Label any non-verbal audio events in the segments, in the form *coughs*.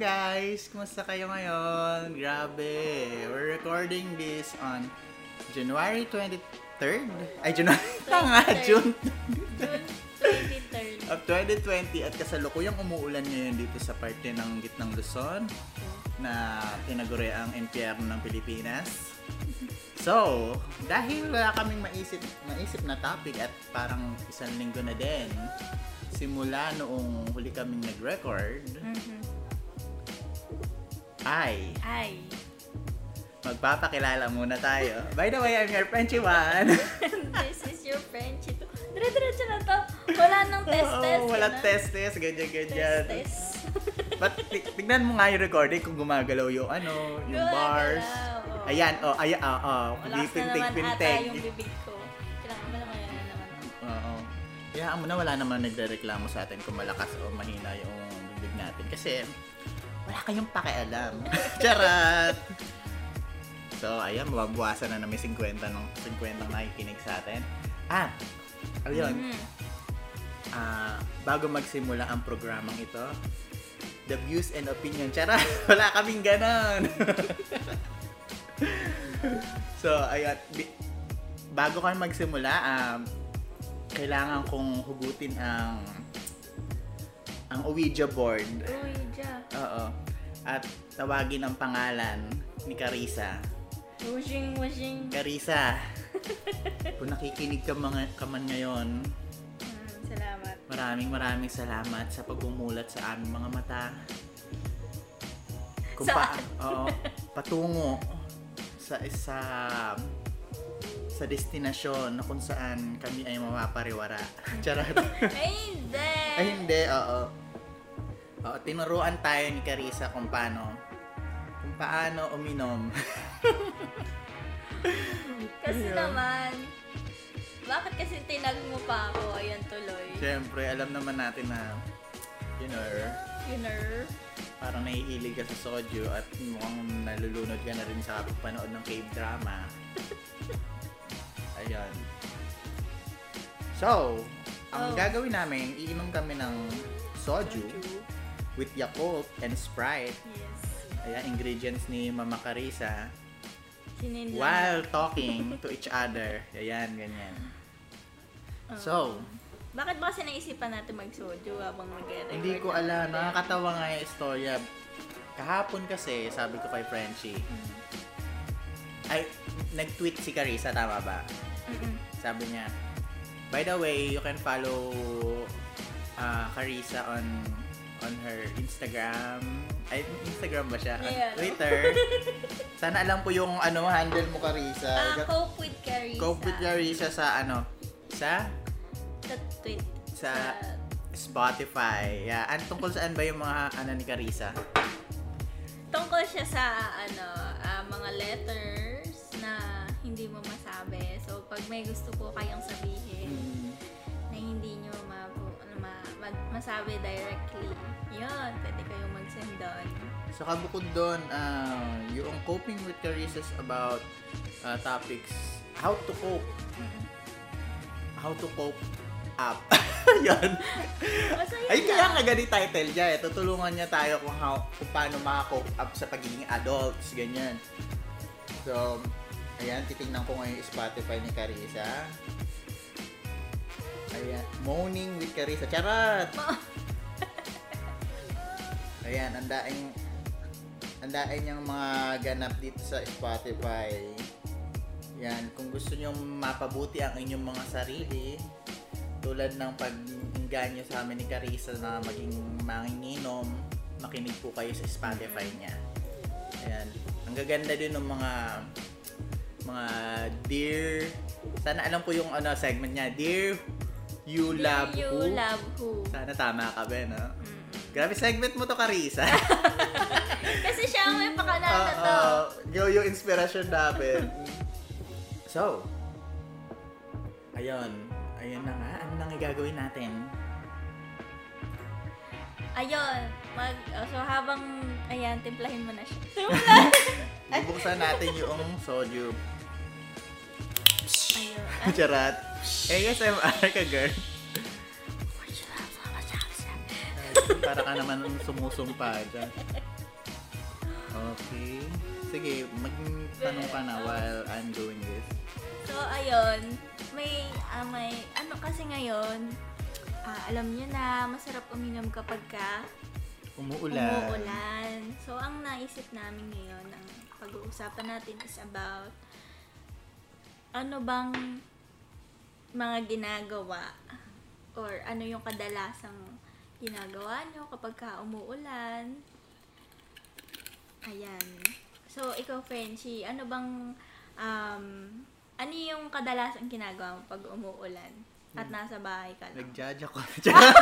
guys! Kumusta kayo ngayon? Grabe! We're recording this on January 23rd? Ay, January *laughs* nga! 23rd. June June 23rd. of 2020 at kasalukuyang umuulan ngayon dito sa parte ng gitnang Luzon na tinaguri ang impyerno ng Pilipinas. So, dahil wala kaming maisip, maisip na topic at parang isang linggo na din, simula noong huli kaming nag-record, Mhm. Ay Ay. magpapakilala muna tayo. By the way, I'm your Frenchy one. *laughs* This is your Frenchie to. Dire-diretso na to. Wala nang test-test. Oo, wala ah. test-test, ganyan-ganyan. Test-test. *laughs* But ti- tignan mo nga yung recording kung gumagalaw yung ano, yung bars. Gumagalaw, oo. Ayan, oh, ayan, oh, oh. Malakas na naman ata yung bibig ko. Kailangan ba naman yan na naman? Oo. Kaya mo na wala naman nagre-reklamo sa atin kung malakas o mahina yung bibig natin. Kasi wala kayong pakialam. *laughs* Charot! So, ayan, mababawasan na namin 50 ng 50 ng nakikinig sa atin. At, ayun, Mhm. ah, bago magsimula ang programang ito, the views and opinion. Charot! *laughs* Wala kaming ganon! *laughs* so, ayun, bi- bago kami magsimula, um, kailangan kong hugutin ang ang Ouija board. Uy, ja. Oo. At tawagin ang pangalan ni Carissa. Washing, washing. Carissa, *laughs* kung nakikinig ka, mga, ka man ngayon, Mm, salamat. maraming maraming salamat sa pagbumulat sa aming mga mata. Kung pa, oo, patungo sa isa sa destinasyon na kung saan kami ay mapapariwara. *laughs* Charot. Ay, hindi. Ay, hindi, oo. Oo, tinuruan tayo ni Carissa kung paano kung paano uminom. *laughs* Kasi Ayun. naman, bakit kasi tinag mo pa ako? Ayan tuloy. Siyempre, alam naman natin na you know, You know? parang nahihilig ka sa soju at mukhang nalulunod ka na rin sa panood ng cave drama. *laughs* Ayan. So, ang Oh. gagawin namin, iinom kami ng soju with Yakult and Sprite. Yes. Ayan, ingredients ni Mama Carissa. Lang. While talking to each other. Ayan, ganyan. Oo. So, Bakit ba kasi naisipan natin mag-soju habang mag-record? hindi ko alam. Nakakatawa nga yung istorya. Kahapon kasi, sabi ko kay Frenchie, Mm. ay, nag-tweet si Carissa, tama ba? Mm-mm. Sabi niya, by the way, you can follow uh, Carissa on on her Instagram. Ay, Instagram ba siya? Yeah? Twitter. *laughs* Sana alam po yung ano handle mo, Carissa. Ah, cope with Carissa. Cope with Carissa sa ano? Sa Sa tweet. sa Spotify. Yeah. An tungkol saan ba yung mga ano ni Carissa? Tungkol siya sa ano, ah, mga letters na hindi mo masabi. So, pag may gusto po kayong sabihin Mm. na hindi nyo ma, masabi directly, yun, pwede kayong mag-send doon. So kabukod doon, ah, yung coping with is about ah, topics how to cope. How to cope up. *laughs* Yan. Masaya Ay, kaya nga ganit title niya eh. Tutulungan niya tayo kung, how, kung paano maka-cope up sa pagiging adults, ganyan. So, ayan, titingnan ko ngayon yung Spotify ni Carissa. Ayan, Moaning with Carissa. Charot! *laughs* Ayan, ang daing ang daing niyang mga ganap dito sa Spotify. Yan, kung gusto niyo mapabuti ang inyong mga sarili, tulad ng pag-inganyo sa amin ni Carissa na maging manginginom, makinig po kayo sa Spotify niya. Ayan. Ang gaganda din ng mga mga dear sana alam ko yung ano segment niya dear you love you who love who. sana tama ka ba no Mm. grabe segment mo to Carissa *laughs* Kasi siya ang may pakalala to. Oo, yung, inspiration namin. so, ayun. Ayun na nga. Ano nang gagawin natin? Ayun, mag, oh, so habang, ayan, timplahin mo na siya. *laughs* Bubuksan natin yung soju. Ayun. *laughs* Charat. ASMR ka, girl. *laughs* Para ka naman sumusumpa dyan. Okay. Sige, magtanong ka na while I'm doing this. So, ayun. May, ah, may, ano kasi ngayon, ah, alam niyo na, masarap uminom kapag ka Umuulan. umuulan. So, ang naisip namin ngayon, ang pag-uusapan natin is about ano bang mga ginagawa or ano yung kadalasang ginagawa nyo kapag ka umuulan. Ayan. So, ikaw, Frenchie, ano bang, um, ano yung kadalasang ginagawa mo pag umuulan at nasa bahay ka lang? Nag-judge ako. Charot! *laughs*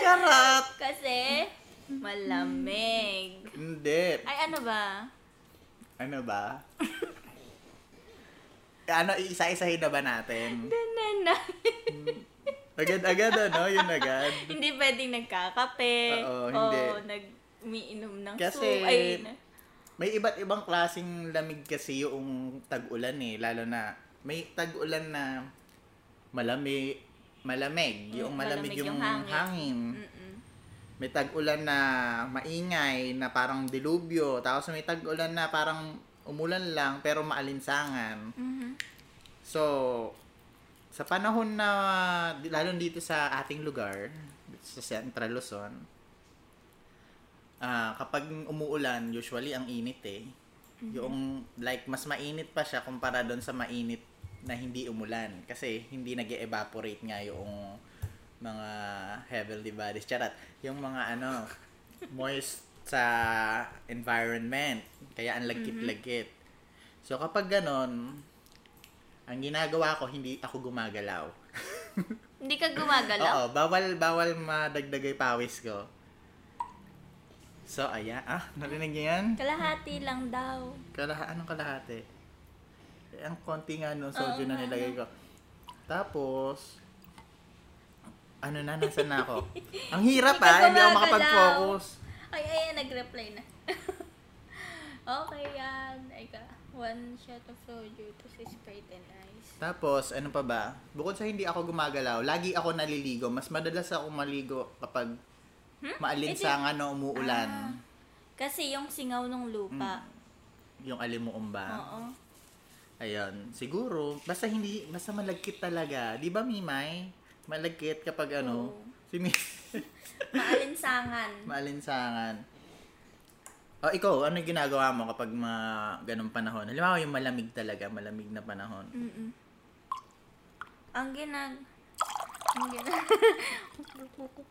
Charot! Kasi, malamig. Hindi. Ay, ano ba? Ano ba? *laughs* ano, isa-isahin na ba natin? Nanana. Agad-agad ano, yun agad. *laughs* hindi pwedeng nagkakape. Oo, hindi. O nag-umiinom ng Kasi, soup. Ay, na- May iba't ibang klaseng lamig kasi yung tag-ulan eh. Lalo na, may tag-ulan na malamig, malamig. Yung Mm, malamig, malamig yung, yung hangin. hangin. Mm-mm. May tag-ulan na maingay, na parang dilubyo. Tapos may tag-ulan na parang umulan lang, pero maalinsangan. Mhm. So, sa panahon na, lalo dito sa ating lugar, sa Central Luzon, ah kapag umuulan, usually ang init eh. Yung, like, mas mainit pa siya kumpara doon sa mainit na hindi umulan. Kasi hindi nag evaporate nga yung mga heavenly bodies. Charat. Yung mga ano, *laughs* moist sa environment. Kaya ang lagkit-lagkit. So, kapag ganon, ang ginagawa ko, hindi ako gumagalaw. *laughs* Hindi ka gumagalaw? Oo, bawal, bawal madagdagay pawis ko. So, ayan. Ah, narinig niyo yan? Kalahati lang daw. Kalaha, anong kalahati? Eh, ang konti nga nung soju Oo na nilagay ko. Tapos, ano na, nasa na ako? Ang hirap ah, hindi ako makapag-focus. Ay, ay, ay, nag-reply na. *laughs* okay, yan. Ay ka. One shot of soju, tapos Sprite and ice. Tapos, ano pa ba? Bukod sa hindi ako gumagalaw, lagi ako naliligo. Mas madalas ako maligo kapag maalinsangan o umuulan. Ah, kasi yung singaw ng lupa. Yung alimuong ba? Oo. Ayun, siguro, basta hindi, basta malagkit talaga. Di ba, Mimay? Malagkit kapag ano, Oo. si Mi- *laughs* Maalinsangan. maalinsangan. O, ikaw, ano yung ginagawa mo kapag mga ganong panahon? Halimbawa, yung malamig talaga, malamig na panahon. Mm-mm. Ang ginag... Ang ginag...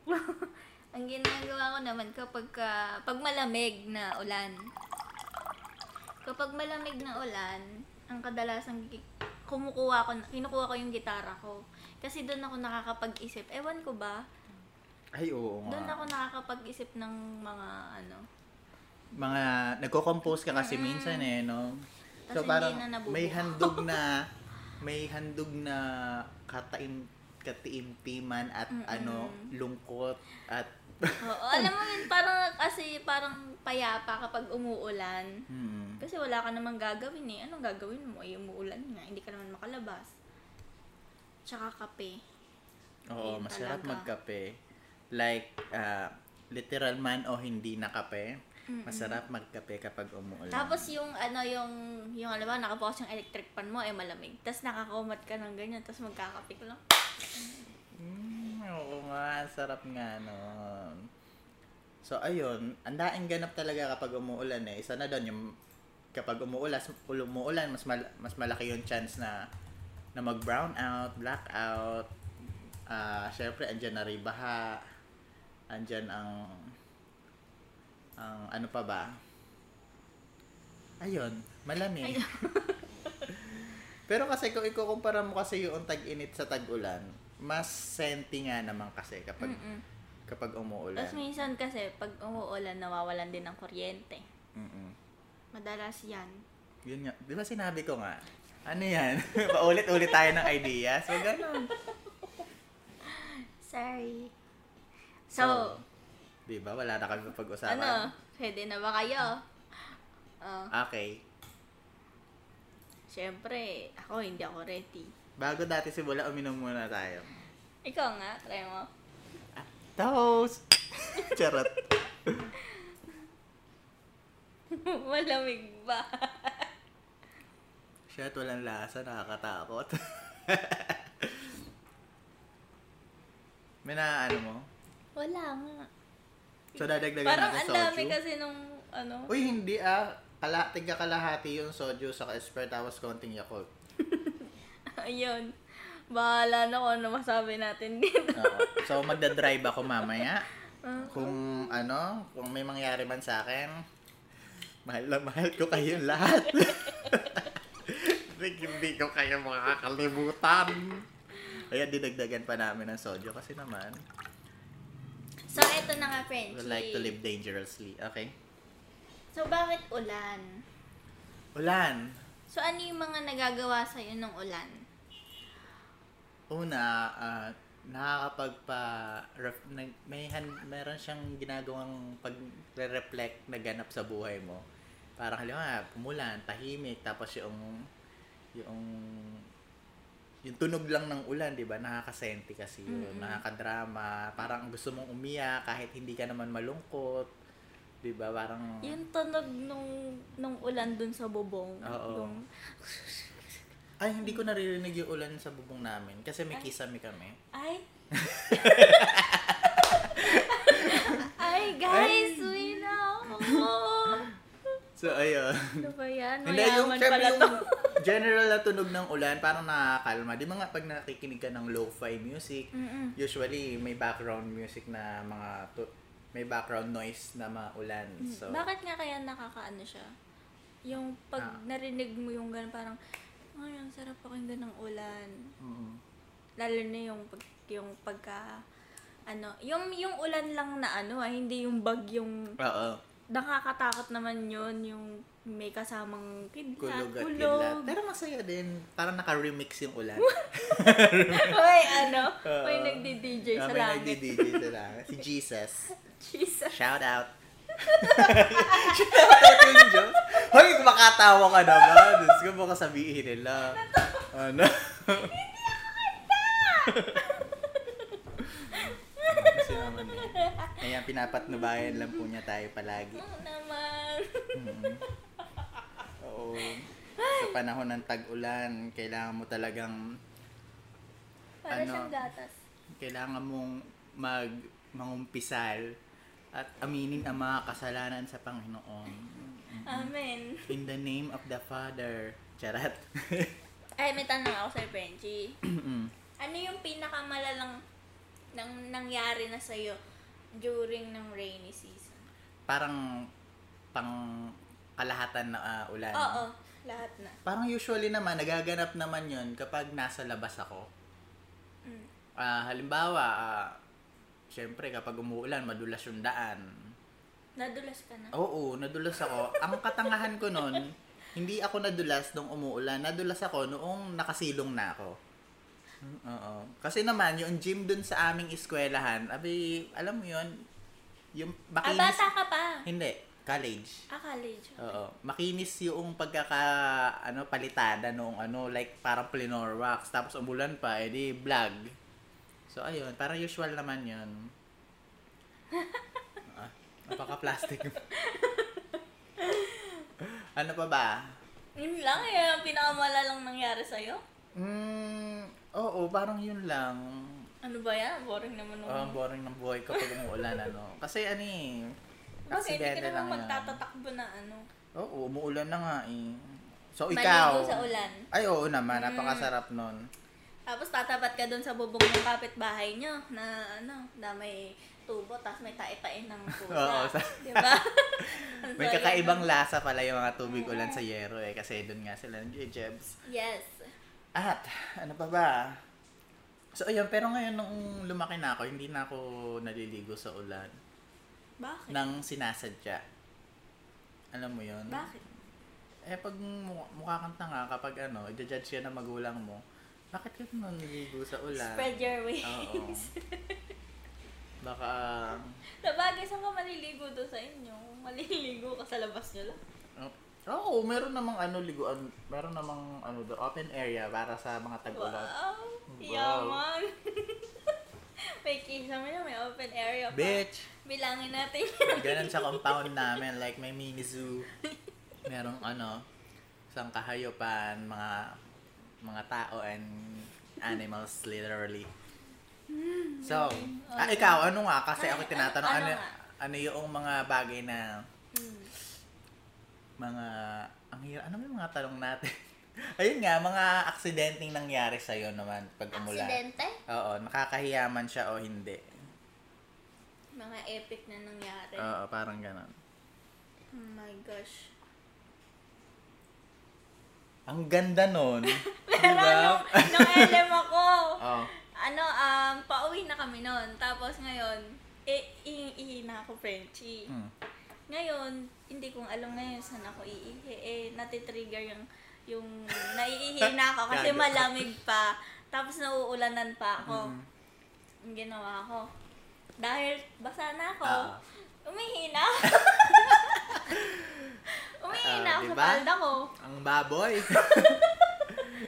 *laughs* ang ginagawa ko naman kapag ka, pag malamig na ulan. Kapag malamig na ulan, ang kadalasang gi- kumukuha ko, kinukuha ko yung gitara ko. Kasi doon ako nakakapag-isip. Ewan ko ba? Ay, oo Doon nga. ako nakakapag-isip ng mga ano. Mga, nagko-compose ka kasi Mm. minsan eh, no? Tas So, parang na nabubuo. may handog na, *laughs* may handog na kataim, katiimpiman at Mm-mm. ano, lungkot at Oo, alam mo yun, parang kasi parang payapa kapag umuulan. hmm, Kasi wala ka namang gagawin eh. Anong gagawin mo? Ay, umuulan nga. Hindi ka naman makalabas. Tsaka kape. Oo, Ayun masarap talaga. magkape. Like, ah, literal man o hindi na kape, Mm-mm. masarap magkape kapag umuulan. Tapos yung ano yung yung alam mo nakapokus yung electric fan mo ay malamig. Tapos nakakumat ka ng ganyan tapos magkakape ka lang. Mm, oo nga, sarap nga nun. So, ayun, ang daing ganap talaga kapag umuulan eh. Isa na doon yung kapag umuulan, umuulan mas mal- mas malaki yung chance na na mag-brown out, black out. Ah, syempre andyan na rin baha. Andyan ang ang ano pa ba? Ayun, malamig. *laughs* Pero kasi kung ikukumpara mo kasi yung tag-init sa tag-ulan, mas senti nga naman kasi kapag Mm-mm. kapag umuulan. Tapos minsan kasi pag umuulan nawawalan din ng kuryente. Mm-mm. Madalas yan. Yun nga. Di ba sinabi ko nga? Ano yan? *laughs* Paulit-ulit tayo ng ideas. So, ganun. Sorry. So, di ba? Wala na kami pag-usapan. ano? Pwede na ba kayo? Oh, Okay. syempre, ako hindi ako ready. Bago dati simula, uminom muna tayo. Ikaw nga, try mo. Toast! *laughs* Charot. *laughs* Malamig ba? Shit, walang lasa, nakakatakot. *laughs* May na ano mo? Wala nga. So, dadagdagan Parang natin ang dami soju? kasi nung ano. Uy, hindi ah. Kala, tiga kalahati yung soju sa Esper tapos konting Yakult. *laughs* Ayun. Bahala na kung ano masabi natin *laughs* dito. Oo. So, magdadrive ako mamaya. Ah. Kung ano, kung may mangyari man sa akin, mahal na mahal ko kayo lahat. Like, *laughs* hindi ko kayo makakalimutan. Kaya dinagdagan pa namin ng soju kasi naman, So, eto na nga, we Frenchie. like to live dangerously. Okay? So, bakit ulan? Ulan. So, ano yung mga nagagawa sa'yo ng ulan? Una, ah, nakakapagpa ref- nag, may han- meron siyang ginagawang pag-reflect na ganap sa buhay mo. Parang halimbawa, umulan, tahimik, tapos yung yung yung tunog lang ng ulan, 'di ba? Nakakasenti kasi yun, Mm-mm. nakakadrama. Parang gusto mong umiyak kahit hindi ka naman malungkot. 'Di ba? Parang Yung tunog nung, nung ulan dun sa bubong. Oo. Yung, *laughs* ay hindi ko naririnig yung ulan sa bubong namin kasi may Ay. kisame kami. ay. *laughs* ay, guys, uwi na ako. So ayun. Ano ba yan? Hindi, yung, Mayaman pala yung to. General na tunog ng ulan, parang nakakalma. Di ba nga pag nakikinig ka ng lo-fi music, Mm-mm. usually may background music na mga, tu- may background noise na mga ulan. So, Bakit nga kaya nakakaano siya? Yung pag Ah. narinig mo yung gano'n, parang, ay, ang sarap pakinggan ng ulan. mm, Lalo na yung, pag, yung pagka, ano, yung, yung ulan lang na ano, ah, hindi yung bagyong, oo, nakakatakot naman yun, yung may kasamang kidlat, kulog at kulog. kidlat. Pero masaya din. Parang naka-remix yung ulan. *laughs* Hoy, ano, Oo. may nagdi-DJ sa Ah, may langit. nagdi-DJ sa langit. Si Jesus. *laughs* Jesus. Shout out. Shout out yung Diyos. Hoy, makatawa ka naman. Diyos ko baka sabihin nila. Ano? Kasi naman eh. Ayan, pinapatnubayan lang po niya tayo palagi. Oo naman. Mhm. Oo. Sa panahon ng tag-ulan, kailangan mo talagang Para Ano? siyang gatas. kailangan mong mag mangumpisal at aminin ang mga kasalanan sa Panginoon. Amen. In the name of the Father. Charat. *laughs* Ay, may tanong ako sa Frenchie. Mm. Ano yung pinakamalalang nang nangyari na sa'yo during ng rainy season? Parang pang kalahatan na ah, ulan. Oo, lahat na. Parang usually naman, nagaganap naman yun kapag nasa labas ako. Mm. Ah, halimbawa, ah, syempre kapag umuulan, madulas yung daan. Nadulas ka na? Oo, nadulas ako. Ang katangahan ko noon, hindi ako nadulas nung umuulan. Nadulas ako noong nakasilong na ako. Mm, Oo. Kasi naman, yung gym dun sa aming eskwelahan, abi, alam mo yun, yung Ah, makinis... bata ka pa. Hindi, college. Ah, college. Oo. Makinis yung pagkaka, ano, palitada nung, ano, like, parang plinor wax. Tapos umulan pa, edi vlog. So, ayun, parang usual naman yun. *laughs* ah, napaka-plastic. *laughs* ano pa ba? Yun lang eh, ang pinakamalalang nangyari sa'yo. Mm, oo, parang yun lang. Ano ba yan? Boring naman nung... Oh, ang boring ng buhay ko pag umuulan, ano. Kasi, ano eh, Bakit hindi ka naman magtatatakbo na ano? Oo, umuulan na nga eh. So, Maligo ikaw. sa ulan. Ay, oo naman. Mm. Napakasarap nun. Tapos tatapat ka dun sa bubong ng kapitbahay nyo na ano, na may tubo, tapos may tae-tae ng *laughs* pusa. Oo, sa- Di ba? Ang *laughs* May kakaibang lasa pala yung mga tubig ulan sa Yero eh. Kasi doon nga sila ng Jebs. Yes. At, ano pa ba? So, ayun. Pero ngayon, nung lumaki na ako, hindi na ako naliligo sa ulan. Bakit? Nang sinasadya. Alam mo yun? Bakit? Eh, pag mukha, mukha kang tanga, kapag ano, i-judge ka ng magulang mo, bakit ka naliligo sa ulan? Spread your Oo. wings. *laughs* Baka, Sabagay, saan ka maliligo doon sa inyo? Maliligo ka sa labas nyo lang. oh, Oo, meron namang ano liguan, meron namang ano do, open area para sa mga tag-ulan. Wow! Wow. Yaman! *laughs* May kisa mo na, may open area pa. Bitch! Bilangin natin. Ganun sa compound namin, like may mini zoo. Merong ano, isang kahayupan, mga mga tao and animals literally. So, ah, ikaw, ano nga? Kasi ako Ano- tinatanong, ano ano, nga? ano yung mga bagay na Hmm. mga, ang hirap, ano yung mga tanong natin? *laughs* Ayun nga, mga aksidenteng nangyari sa'yo naman pag umulan. Aksidente? Oo, nakakahiya man siya o hindi. Mga epic na nangyari. Oo, parang ganon. oh my gosh. Ang ganda nun. *laughs* Pero nung, nung LM ako, *laughs* Oo. ano, um, pauwi na kami noon. Tapos ngayon, eh, ihi na ako Frenchie. Mm. Ngayon, hindi kong alam ngayon saan ako iihi. Eh, natitrigger yung, yung naiihi na ako *laughs* kasi malamig pa. Tapos nauulanan pa ako. Mm. Ang ginawa ko. Dahil basa na ako, Ah. umihi na ako. *laughs* *laughs* umihi na Ah, ako sa diba? palda ko. Ang baboy.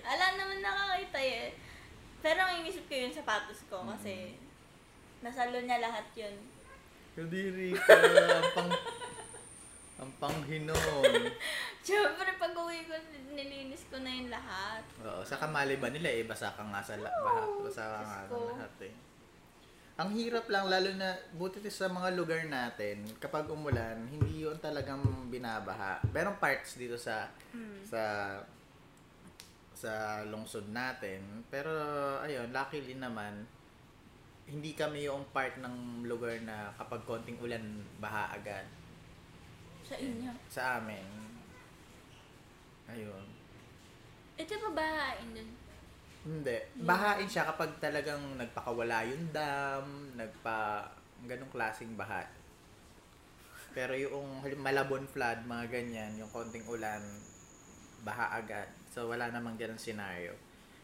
Alam naman nakakita eh. Pero ang inisip ko yung sapatos ko kasi nasalo niya lahat yun. Kadiri ka. Ang pang... Ang panghinon. *laughs* Siyempre, pag uwi ko, nilinis ko na yung lahat. Oo, sa kamali ba nila eh, basa ka nga sa la- baha, basa ka nga sa lahat eh. Ang hirap lang, lalo na, buti sa mga lugar natin, kapag umulan, hindi yun talagang binabaha. Merong parts dito sa, Hmm. sa, sa lungsod natin. Pero, ayun, luckily naman, hindi kami yung part ng lugar na kapag konting ulan, baha agad. Sa inyo. Sa amin. Ayun. Ito pa bahain dun. Hindi. Bahain siya kapag talagang nagpakawala yung dam, nagpa... ganong klaseng baha. Pero yung malabon flood, mga ganyan, yung konting ulan, baha agad. So, wala namang ganong scenario.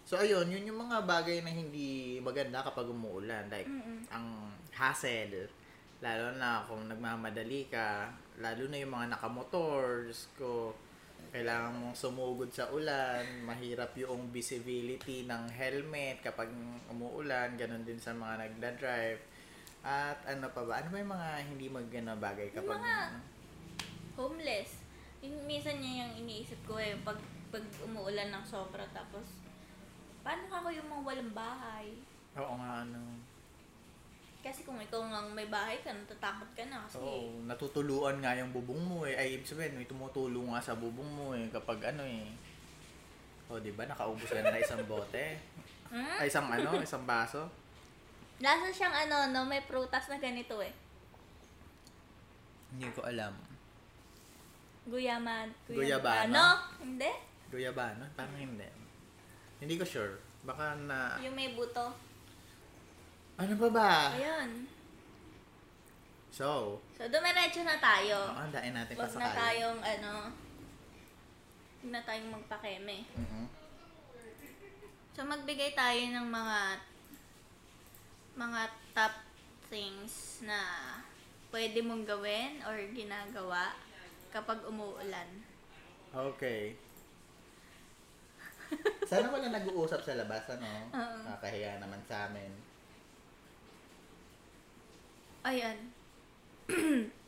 So, ayun, yun yung mga bagay na hindi maganda kapag umuulan. Like, Mm-mm. ang hassle. Lalo na kung nagmamadali ka, lalo na yung mga nakamotor, Diyos ko, kailangan mong sumugod sa ulan, mahirap yung visibility ng helmet kapag umuulan, ganun din sa mga nagda-drive. At ano pa ba? Ano ba yung mga hindi maganda bagay Yung kapag... mga- Homeless. Yung, minsan niya yung iniisip ko eh, pag, pag umuulan ng sobra tapos, paano ako yung mga walang bahay? Oo nga, ano. Kasi kung ikaw nga may bahay ka, natatakot ka na kasi Oo, natutuluan nga yung bubong mo eh. Ay, ibig sabihin, may tumutulong nga sa bubong mo eh. Kapag ano eh. O, di ba? Nakaubos ka na ng isang bote. Hmm? Ay, isang ano, isang baso. Lasa siyang ano, no, may prutas na ganito eh. Hindi ko alam. Guyaman. Guyabano? Ano? Hindi? Guyabano? Parang hindi. Hindi ko sure. Baka na... Yung may buto. Ano ba ba? Ayun. So, So, dumiretso na tayo. oh, andain natin pa Huwag sa na tayong, ano, huwag na tayong magpakeme. Mhm. So, magbigay tayo ng mga mga top things na pwede mong gawin or ginagawa kapag umuulan. Okay. Sana wala nag-uusap sa labas, ano? *laughs* Oo. Nakahiya naman sa amin. Ayan. *clears throat*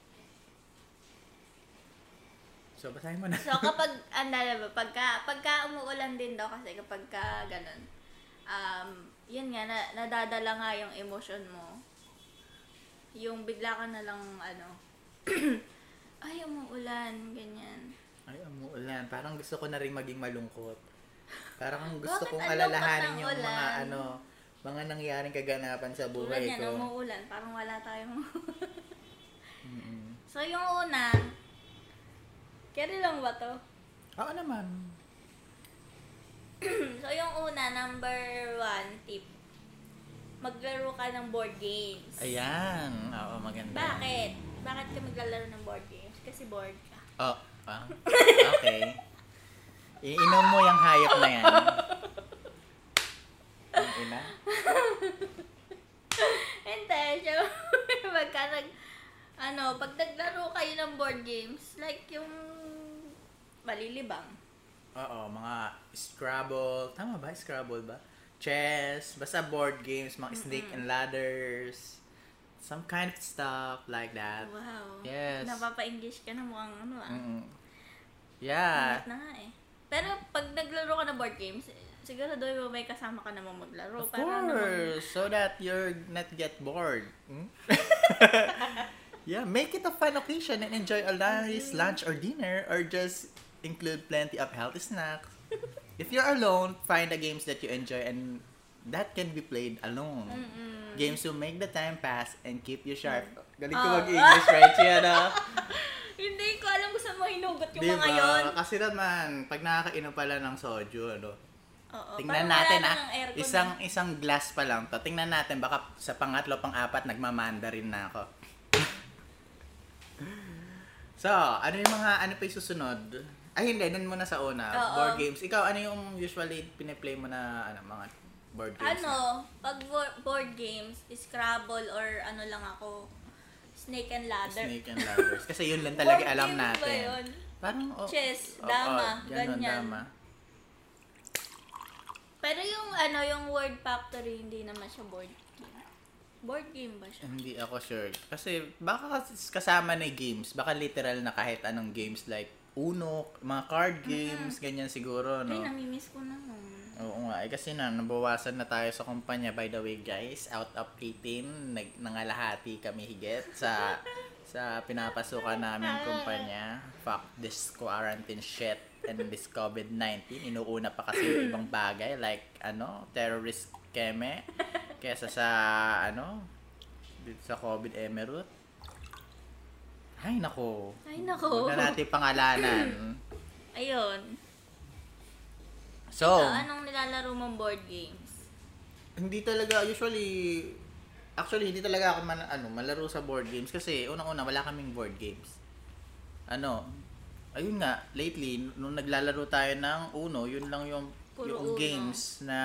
So, basahin mo na. So, kapag, *laughs* andala ba, pagka, pagka umuulan din daw kasi kapag ka ganun, um, yun nga, na, nadadala nga yung emotion mo. Yung bigla ka na lang, ano, *clears throat* ay, umuulan, ganyan. Ay, umuulan. Parang gusto ko na rin maging malungkot. Parang gusto Bakit kong alalahanin ng yung mga ano, mga nangyaring kaganapan sa Tulad buhay yan, ko. umuulan, parang wala tayong... *laughs* So, yung una, carry lang ba to? Oo naman. *clears throat* so, yung una, number one tip, maglaro ka ng board games. Ayan. Oo, maganda. Bakit? Bakit ka maglalaro ng board games? Kasi bored ka. Oh, ah. Okay. *laughs* Iinom mo yung hayop na yan. *laughs* Ang ina. *laughs* Hindi, syempre, *laughs* pagka nag, ano, pag naglaro kayo ng board games, like yung malilibang. Oo, mga Scrabble. Tama ba? Scrabble ba? chess, basta board games, mga snake and ladders, some kind of stuff like that. Wow. Yes. Napapa-English ka na mukhang ano ah. Mm. Yeah. Ingat na nga eh. Pero pag naglaro ka ng board games, siguro doon mo may kasama ka naman maglaro. Of para naman, course, so that you're not get bored. Hmm? *laughs* yeah, make it a fun occasion and enjoy a nice lunch or dinner or just include plenty of healthy snacks. if you're alone, find the games that you enjoy and that can be played alone. Mm-mm. Games will make the time pass and keep you sharp. Galing ko Oh. mag-English, right? Ah. *laughs* Hindi ko alam kung saan mo hinugot yung Diba? mga yon. Kasi naman, pag nakakainom pala ng soju, ano, Oo, Tingnan natin ah. Isang eh. isang glass pa lang to. Tingnan natin baka sa pangatlo, pang-apat nagmamandarin na ako. *laughs* so, ano yung mga ano pa yung susunod? Ay hindi, dun muna sa una. Oo. Board games. Ikaw ano yung usually pine-play mo na ano mga board games? Ano, pag bo- board games, Scrabble or ano lang ako, Snake and na? Ladder. Snake and ladders. Kasi yun lang *laughs* talaga alam game ba natin. yun? Parang oh, Chess, dama, ganun, ganyan. dama. Pero yung ano, yung Word Factory, hindi naman siya board game. Board game ba siya? Hindi ako sure. Kasi baka kas- kasama na yung games. Baka literal na kahit anong games like Uno, mga card games, ganyan siguro, no? Ay, namimiss ko na nun. Oo nga. Eh, kasi na, nabawasan na tayo sa kumpanya. By the way, guys, out of 18, nag, nangalahati kami higit sa *laughs* sa pinapasukan namin kumpanya. Fuck this quarantine shit and this COVID-19. Inuuna pa kasi yung ibang bagay like, ano, terrorist keme kesa sa, ano, sa COVID emerald. Ay, nako. Ay, nako. Huwag na natin pangalanan. Ayun. So, So, anong nilalaro mong board games? hindi talaga usually actually hindi talaga ako man, ano malaro sa board games kasi unang-una wala kaming board games. Ano? Ayun nga, lately nung naglalaro tayo ng Uno, yun lang yung Puro yung Uno. games na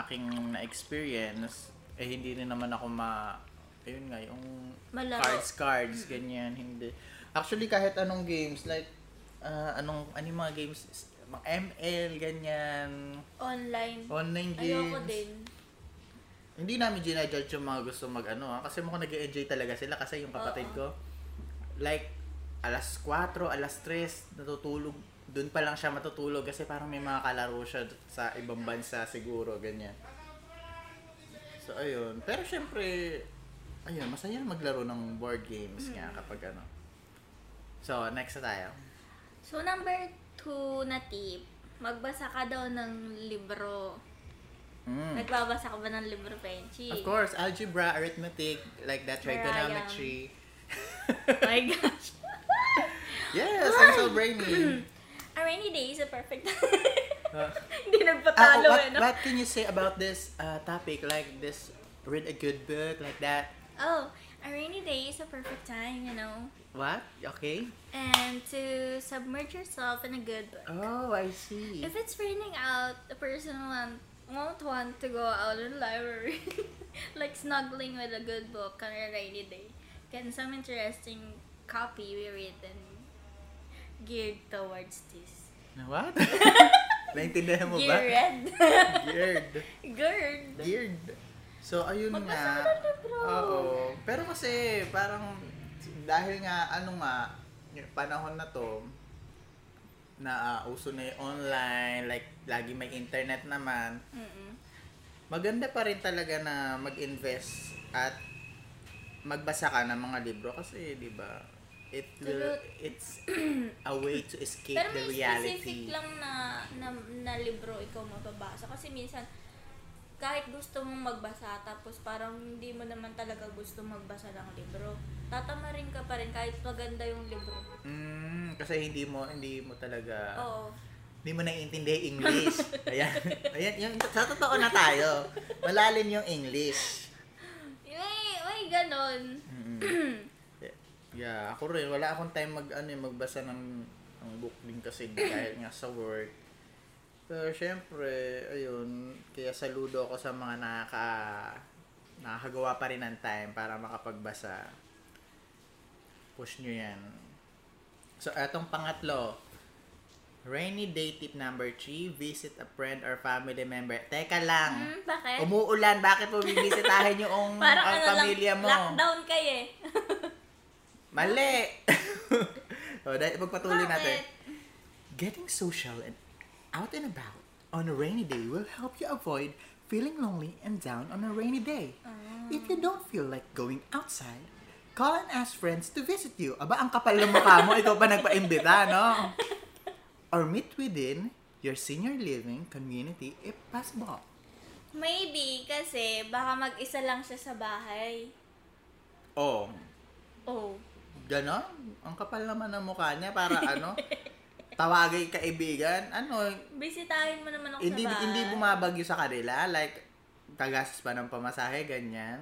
aking na-experience eh hindi rin naman ako ma ayun nga yung Malaro. cards cards ganyan hindi actually kahit anong games like ah, anong ano yung mga games mga ML ganyan Online. online games Ayoko din. hindi namin ginajudge yung mga gusto mag ano ah, kasi mukhang nag enjoy talaga sila kasi yung kapatid Oo. ko like alas 4, alas 3 natutulog doon pa lang siya matutulog kasi parang may mga kalaro siya sa ibang bansa siguro ganyan so ayun pero syempre ayun masaya maglaro ng board games nga kapag ano so next na tayo So, number two na tip, magbasa ka daw ng libro. mm. Nagbabasa ka ba ng libro, Penchi? of course algebra arithmetic like that trigonometry My gosh. *laughs* yes I'm so brainy *clears throat* A rainy day is a perfect *laughs* Uh, Hindi Ah, nagpatalo what, eh, no? what can you say about this uh, topic? Like this, read a good book like that. Oh, a rainy day is a perfect time, you know. What? Okay. And to submerge yourself in a good book. Oh, I see. If it's raining out, the person want, won't want to go out in the library. *laughs* like snuggling with a good book on a rainy day. Can some interesting copy written geared towards this? What? *laughs* Naintindihan mo ba? Geared. Geared. Geared. Geared. So, ayun nga. Oo. Pero kasi, parang, dahil nga, ano nga, panahon na to, na uh, uso na yung online, like, lagi may internet naman, Mm-mm. maganda pa rin talaga na mag-invest at magbasa ka ng mga libro kasi 'di ba it will Pero- it's a way to escape Pero the may reality specific lang na, na, na libro ikaw mababasa. Kasi minsan, kahit gusto mong magbasa, tapos parang hindi mo naman talaga gusto magbasa ng libro, tatama rin ka pa rin kahit maganda yung libro. mm, kasi hindi mo hindi mo talaga Oo. hindi mo naiintindihan yung English *laughs* ayan ayan yung sa totoo na tayo malalim yung English May, may ganon. Mm. Yeah ako rin wala akong time mag ano eh, magbasa ng ng book din kasi *clears throat* dahil nga sa work pero syempre ayun kaya saludo ako sa mga nakaka nakakagawa pa rin ng time para makapagbasa push nyo yan so etong pangatlo Rainy day tip number 3, visit a friend or family member. Teka lang. Hmm, bakit? Umuulan, bakit mo bibisitahin yung *laughs* ang ano pamilya lang, mo? lockdown kayo eh. *laughs* Mali! *laughs* o, dahil pagpatuloy Bakit? natin. Getting social and out and about on a rainy day will help you avoid feeling lonely and down on a rainy day. Ah. If you don't feel like going outside, call and ask friends to visit you. Aba, ang kapal ng mukha mo, ikaw pa nagpa-imbita, no? *laughs* Or meet within your senior living community if possible. Maybe kasi baka mag-isa lang siya sa bahay. Oh, Oh. Ganon? Ang kapal naman ng mukha niya para ano? *laughs* Tawagay kaibigan? Ano? Bisitahin mo naman ako Hindi sa bahay. hindi bumabagyo sa kanila like tagastos pa ng pamasahe ganyan.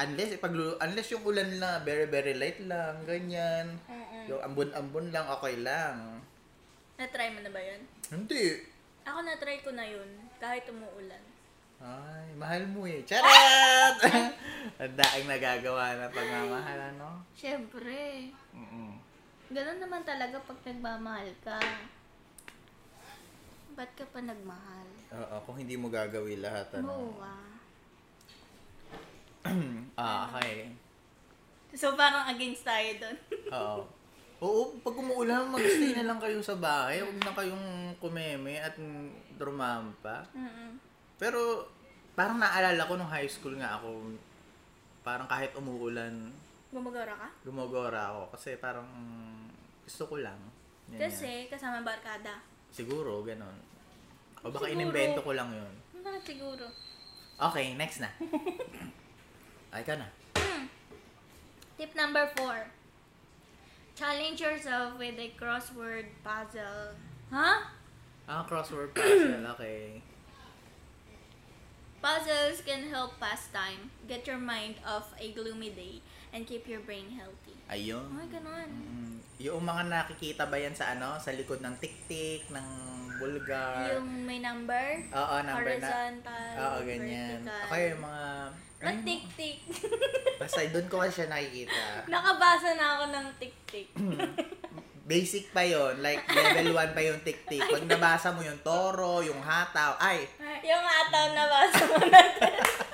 Unless ipaglu unless yung ulan na very very light lang, ganyan. Mm-mm. Yung ambon-ambon lang okay lang. Na-try mo na ba yun? Hindi. Ako na-try ko na yun. Kahit umuulan. Ay, mahal mo eh. Charot! *laughs* Ang daing nagagawa na pagmamahal, ano? Siyempre. Mm-mm. Ganun naman talaga pag nagmamahal ka. Ba't ka pa nagmahal? Oo, kung hindi mo gagawin lahat, ano? Oo ah. *clears throat* ah, okay. So parang against tayo doon. *laughs* Oo. Oo, pag umuulan, mag-stay na lang kayo sa bahay. Huwag na kayong kumeme at drumampa. Mm-mm. Pero, parang naalala ko nung high school nga ako, parang kahit umuulan, Gumagora ka? gumagora ako. Kasi parang gusto ko lang. Yan Kasi kasama barkada. yan. Siguro, ganon. O baka Siguro. inimbento ko lang yun. Bakit *laughs* siguro? Okay, next na. *laughs* Ay ka na. Tip number four. Challenge yourself with a crossword puzzle. Huh? Ah, crossword puzzle. *clears throat* Okay. Puzzles can help pass time, get your mind off a gloomy day, and keep your brain healthy. Ayun. Ay, ganun. Mm, yung mga nakikita ba yan sa ano, sa likod ng tik-tik, ng bulgar? Yung may number, Oo, number na. horizontal, Oo, ganyan. vertical. Okay, yung mga... Ay, tik-tik. Basta doon ko kasi siya nakikita. *laughs* Nakabasa na ako ng tik-tik. Basic pa yon Like, level *laughs* 1 pa yung tik-tik. Pag nabasa mo yung toro, yung hataw, ay, yung ataw na basa mo na.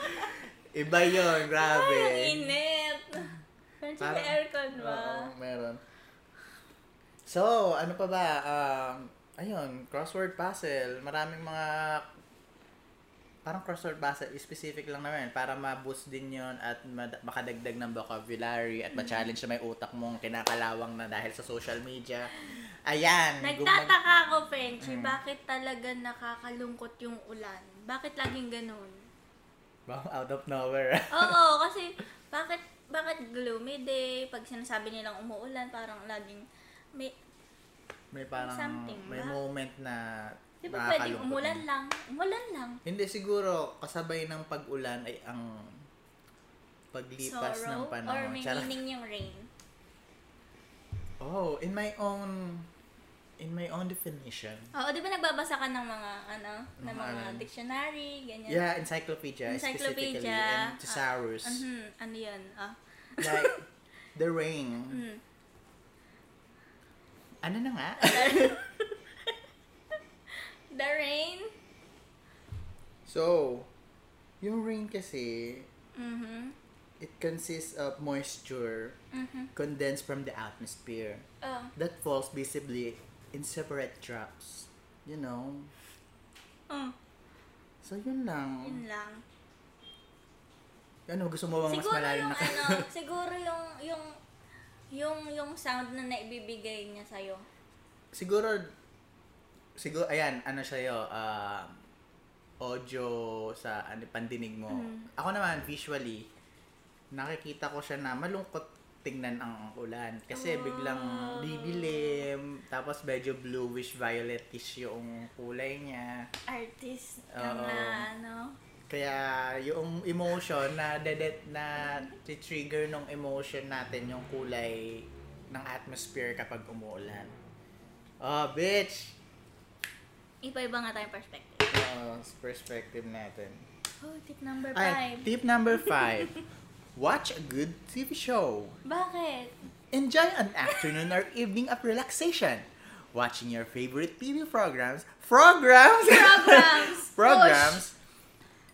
*laughs* iba yon Grabe. Ay, ang init. Kasi may Parang- aircon ba? Oo, meron. So, ano pa ba? Um, ayun, crossword puzzle. Maraming mga parang crossword puzzle specific lang naman para ma-boost din yon at mad- makadagdag ng vocabulary at ma-challenge na may utak mong kinakalawang na dahil sa social media. Ayan. gumag- Nagtataka ako, Frenchie, Mm. bakit talaga nakakalungkot yung ulan? Bakit laging ganun? Wow, out of nowhere. *laughs* Oo, kasi bakit bakit gloomy day? Pag sinasabi nilang umuulan, parang laging may may parang Something may ba? moment na Di ba pwedeng umulan lang? Umulan lang. Hindi siguro kasabay ng pag-ulan ay ang paglipas ng Sorrow? panahon. Or may Charot. meaning yung rain? Oh, in my own in my own definition. Oo, di ba nagbabasa ka ng mga, ano, ng Mga mga ano? dictionary, ganyan? Yeah, encyclopedia, specifically Encyclopedia. and thesaurus. Ah, mhm, ano yun? Ah. like *laughs* the rain. Mm. Ano na nga? *laughs* The rain? so, yung rain kasi Mhm. it consists of moisture Mhm. condensed from the atmosphere Oh. that falls visibly in separate drops. You know? Oh, So, yun lang. yun lang. Ano, gusto mo bang mas Siguro malalim yung na ano, *laughs* siguro yung yung yung yung sound na naibibigay niya sa'yo. siguro siguro ayan ano siya yo ah, audio sa ano pandinig mo Mm. ako naman visually nakikita ko siya na malungkot tingnan ang ulan kasi Oh. biglang didilim tapos medyo bluish violetish yung kulay niya Artist Oo. lang na ano. kaya yung emotion na dedet na trigger ng emotion natin yung kulay ng atmosphere kapag umuulan oh bitch Iba-iba nga tayong perspective. uh, perspective natin. Oh, tip number Ay, five. tip number *laughs* five. Watch a good TV show. Bakit? Enjoy an afternoon or evening of relaxation. watching your favorite TV programs, programs, Programs. *laughs* programs.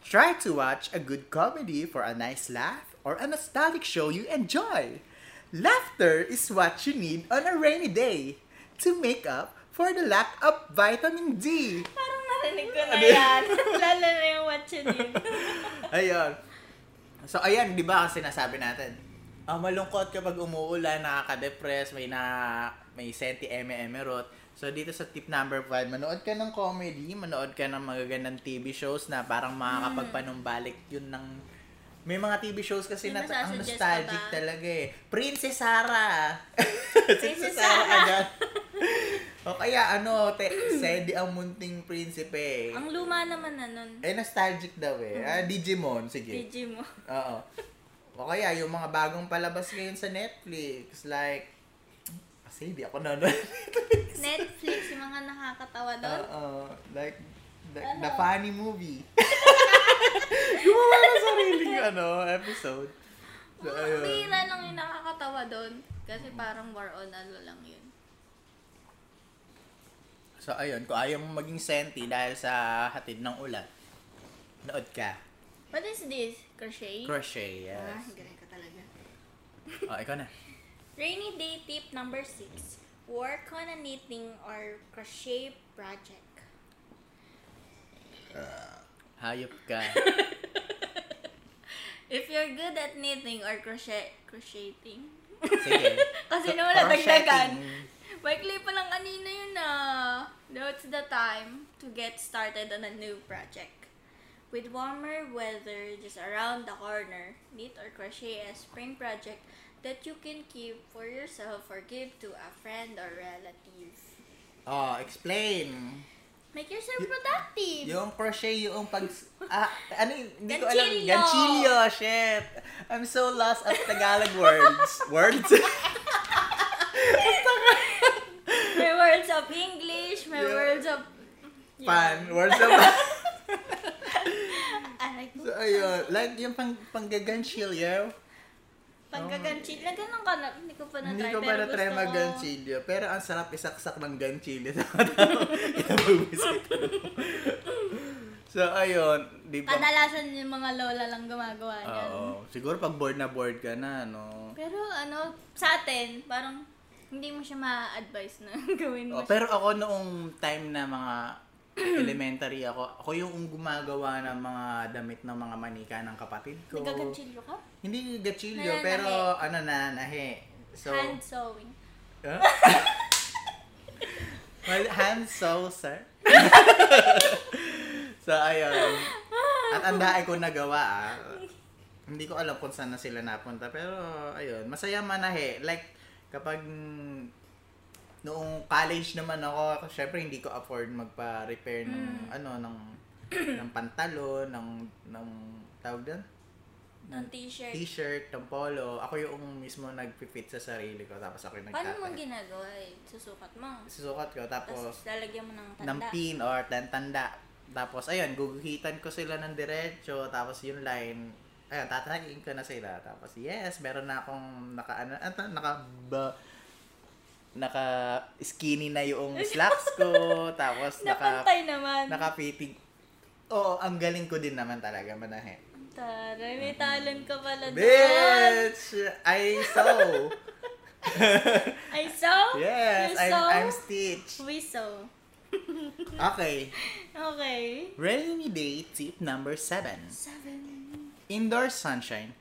Try to watch a good comedy for a nice laugh or a nostalgic show you enjoy. Laughter is what you need on a rainy day to make up for the lack of vitamin D. Parang narinig ko na yan. *laughs* Lalo na yung need. *laughs* Ayun. So, ayan, di ba kasi nasabi natin, ah, malungkot kapag umuulan, nakaka-depress, may na may senti eme emerot. So, dito sa tip number 5, manood ka ng comedy, manood ka ng magagandang TV shows na parang makakapagpanumbalik yun ng may mga TV shows kasi na ang nostalgic talaga eh. Princess Sarah. *laughs* Princess Sarah agad. o kaya ano, te, Sedi ang munting prinsipe. Ang luma naman na nun. Eh, nostalgic daw eh. Ah, Digimon, sige. Mo. Oo. O kaya, yung mga bagong palabas ngayon sa Netflix, like, kasi hindi ako nanonood. *laughs* Netflix, yung mga nakakatawa doon. Oo. Like, the, Ano? the funny movie. *laughs* *laughs* Gumawa ng sariling, ano, episode. So, ayun. bihira lang yung nakakatawa doon. Kasi parang war on ano lang yun. So, ayun. Kung ayaw mong maging senti dahil sa hatid ng ulan, nood ka. What is this? Crochet? Crochet, Ah, yes. galing ka talaga. *laughs* O, ikaw na. Rainy day tip number 6. Work on a knitting or crochet project. Hayop ka. *laughs* If you're good at knitting or crochet crocheting. Sige. *laughs* Kasi naman crocheting. Maikli pa lang kanina yun ah. Now it's the time to get started on a new project. With warmer weather just around the corner, knit or crochet a spring project that you can keep for yourself or give to a friend or relative. Oh, explain. Make yourself productive! Yung crochet, yung pag... Ah, ano yun? Hindi ko alam. Ganchillo. Ganchillo, shit. I'm so lost at Tagalog words. *laughs* words? *laughs* May words of English, may Yeah. words of... Pan. Words of... *laughs* So, ayun. Like, yung pang, panggaganchilyo. Pagkaganchilyo. Na ganun ka na. Hindi ko pa na-try. Hindi ko pa pero na-try mag-ganchilyo. Pero ang sarap isaksak ng ganchilyo *laughs* sa tao. So, ayun. Di ba? Kadalasan yung mga lola lang gumagawa niyan. Oo. Siguro pag bored na bored ka na, no? Pero ano, sa atin, parang hindi mo siya ma-advise na *laughs* gawin mo. Oh, pero ako noong time na mga elementary ako, ako yung gumagawa ng mga damit ng mga manika ng kapatid ko. Nagaganchilyo ka? Hindi Nananahe. pero ano na, nahe. So, Hand sewing. Huh? *laughs* well, hand sew, sir. *laughs* so, ayun. At ang dahil ko nagawa, ah. Hindi ko alam kung saan na sila napunta. Pero, ayun. Masaya manahe. Like, kapag noong college naman ako, syempre hindi ko afford magpa-repair ng, ano, ng, *clears throat* ng pantalon, ng, ng, tawag doon? Ng t-shirt. T-shirt, ng polo. Ako yung mismo nag-fit sa sarili ko. Tapos ako yung Paano mo nagtatay. ginagawa eh? Susukat mo. Susukat ko. Tapos Tapos, lalagyan mo ng tanda. ng pin or tan- tanda. Tapos, ayun, guguhitan ko sila ng diretso. Tapos, yung line, ayun, tatagin ko na sila. Tapos, yes, meron na akong naka, ano, ano, naka, ba, naka skinny na yung slacks ko. *laughs* Tapos, naka, naman. naka fitting. Oo, ang galing ko din naman talaga, manahe. Taray, may talent ka pala doon. Bitch! I sew! I saw? Yes, You I'm, saw? I'm Stitch. We saw. Okay. Okay. Rainy day tip number seven. Seven. Indoor sunshine.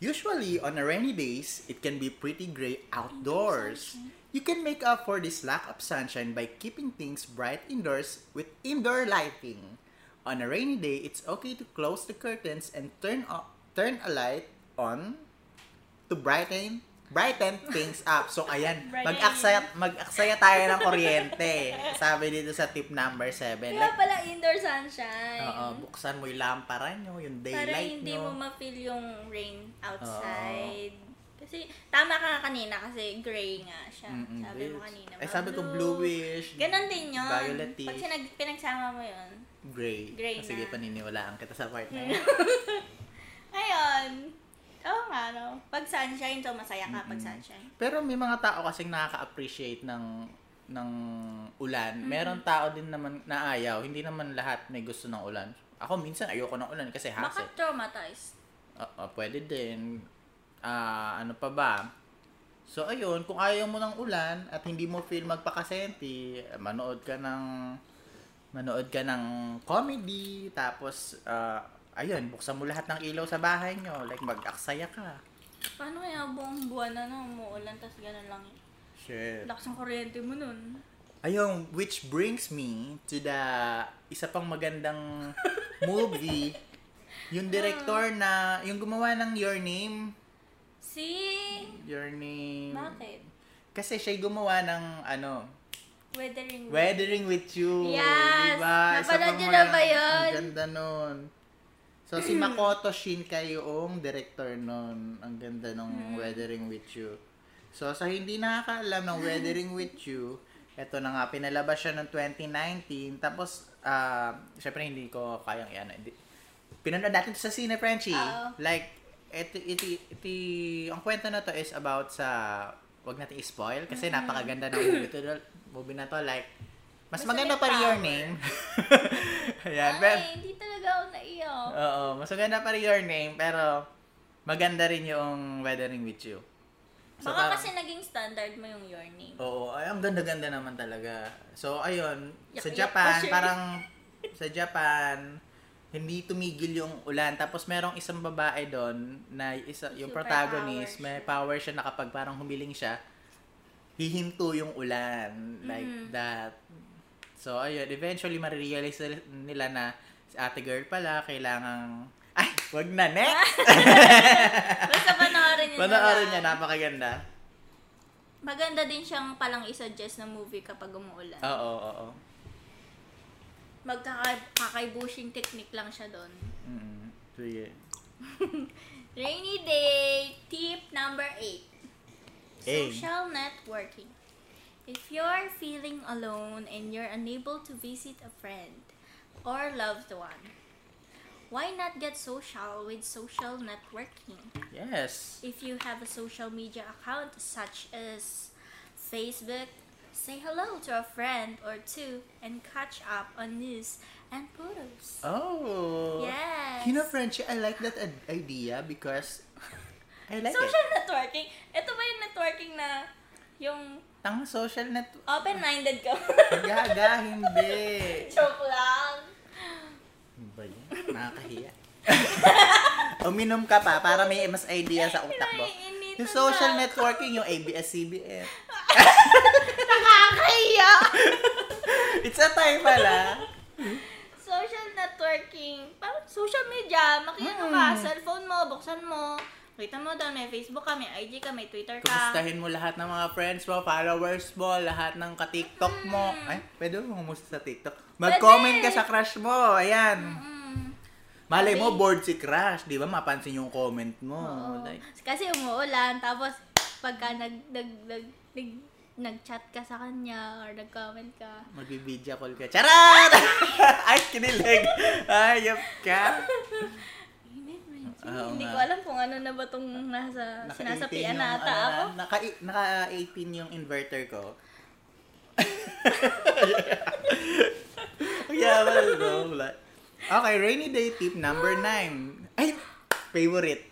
Usually, on a rainy days, it can be pretty gray outdoors. You can make up for this lack of sunshine by keeping things bright indoors with indoor lighting. On a rainy day, it's okay to close the curtains and turn o- turn a light on to brighten brighten things up. So ayan, *laughs* mag-aksaya mag-aksaya tayo ng kuryente. Sabi dito sa tip number 7. Kaya Like, pala indoor sunshine. oo, buksan mo yung lampara nyo, yung Para daylight hindi nyo. mo ma-feel yung rain outside. Kasi, tama ka nga kanina kasi gray nga siya. Mm-mm, sabi mo kanina. Eh, mga sabi ko bluish. Ganon din yun. Violetish. Pag sinag- pinagsama mo yun. Gray. Gray Ah, Sige, na. paniniwalaan kita sa part na yun. *laughs* Ayun. Oo nga, no? Pag sunshine, so masaya ka pag sunshine. Pero may mga tao kasing nakaka-appreciate ng ng ulan, meron tao din naman na ayaw. Hindi naman lahat may gusto ng ulan. Ako minsan ayoko ng ulan kasi Baka hassle. traumatized. Ah, ah, pwede din. Ah, ano pa ba? So, ayun, kung ayaw mo ng ulan at hindi mo feel magpakasenti, manood ka ng manood ka ng comedy, tapos, ah, ayun, buksan mo lahat ng ilaw sa bahay nyo. Like, mag-aksaya ka. Paano kaya buong buwan na no, umuulan, tapos gano'n lang. Shit. Lakas ng kuryente mo nun. Ayun, which brings me to the isa pang magandang *laughs* movie. Yung director na, yung gumawa ng Your Name. Si... Your Name. Bakit? Kasi siya yung gumawa ng ano, Weathering. Weathering with You. Yes! Diba? Napanood niyo na ba yun? Ang ganda nun. So, si *clears throat* Makoto Shinkai yung director nun. Ang ganda nung Hmm. Weathering with You. So, sa hindi nakakaalam ng Weathering *laughs* with You, eto na nga, pinalabas siya noong 2019. Tapos, ah, syempre hindi ko kayang yan. Pinanood natin sa Cine Frenchie. Like, ito, ito, ito, ang kwento na to is about sa, wag natin i-spoil, kasi napakaganda ng movie, to, movie na to. Like, mas Basta maganda pa rin your power. name. *laughs* Ayan, Ay, pero, hindi talaga ako naiyak. oo, mas maganda pa rin your name, pero maganda rin yung Weathering with You. So, Baka parang- kasi naging standard mo yung your name. Oo, ay, ang ganda-ganda naman talaga. So, ayun, sa Yak-yak Japan, *laughs* pa siya. parang sa Japan, hindi tumigil yung ulan. Tapos merong isang babae doon na isa, yung Super protagonist, power may power siya na kapag parang humiling siya, hihinto yung ulan. Like Mhm. that. So, ayun, eventually marirealize nila na si ate girl pala, kailangang, ay, wag na, next! *laughs* Basta panoorin niyo Panoorin niya, napakaganda. Maganda din siyang palang i-suggest na movie kapag umuulan. Oo, oo, oo. Magkakay-bushing technique lang siya doon. Mm, sige. *laughs* Rainy day, tip number 8. Eight. Social networking. If you're feeling alone and you're unable to visit a friend or loved one, why not get social with social networking? Yes. If you have a social media account such as Facebook, say hello to a friend or two and catch up on news and photos. Oh. Yes. You know, Frenchie, I like that idea because *laughs* I like social it. networking. Ito ba yung networking na yung Tang social net. open-minded ka? *laughs* Gaga, hindi. *laughs* Joke lang. Ano ba yan? Nakakahiya. Uminom ka pa para may mas idea sa utak mo. Yung social networking, yung ABS-CBN. *laughs* Nakakahiya. *laughs* It's a time pala. social networking. Parang social media. Makiano ka. Hmm. Cellphone mo. Buksan mo. Kita mo doon. May Facebook ka. May IG ka. May Twitter ka. Kumustahin mo lahat ng mga friends mo, followers mo, lahat ng ka-TikTok mo. Mm. Ay, pwede mo kumusta sa TikTok. Mag-comment ka sa crush mo. Ayan. Mm. Malay mo, bored si crush. Di ba? Mapansin yung comment mo. Oo. Like, Kasi umuulan. Tapos, pagka nag, nag, nag, nag, nag-chat ka sa kanya or nag-comment ka. magbibidya call ka. Charot! *laughs* Ay, kinilig. Ayop ka. *laughs* Oo Hindi nga. ko alam kung ano na ba itong nasa, sinasapian yung, na ata ano, ako. Naka, naka 18 yung inverter ko. *laughs* yeah, well, no. like- Okay, rainy day tip number 9. Ay, favorite.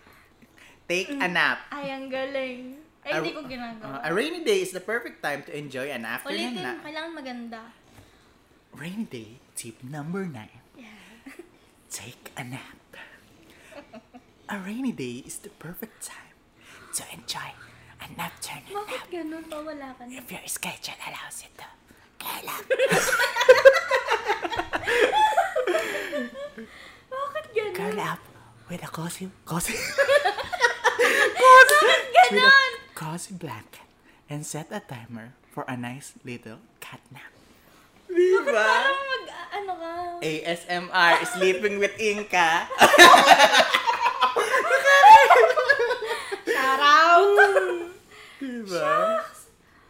Take a nap. Ay, ang galing. Ay, A- hindi ko ginagawa. Uh, a rainy day is the perfect time to enjoy an afternoon Ulitin, nap. kailangan maganda. Rainy day tip number 9. Yeah. *laughs* Take a nap. A rainy day is the perfect time to enjoy a nocturnal Bakit nap ganun? Pawala ka na. if your schedule allows it to. Kailan? *laughs* Bakit ganun? Curl up with a cozy, cozy, *laughs* Bakit with ganun? a cozy blanket and set a timer for a nice little cat nap. Diba? Parang mag, ano ka? ASMR, *laughs* sleeping with Inka. Shout out! diba?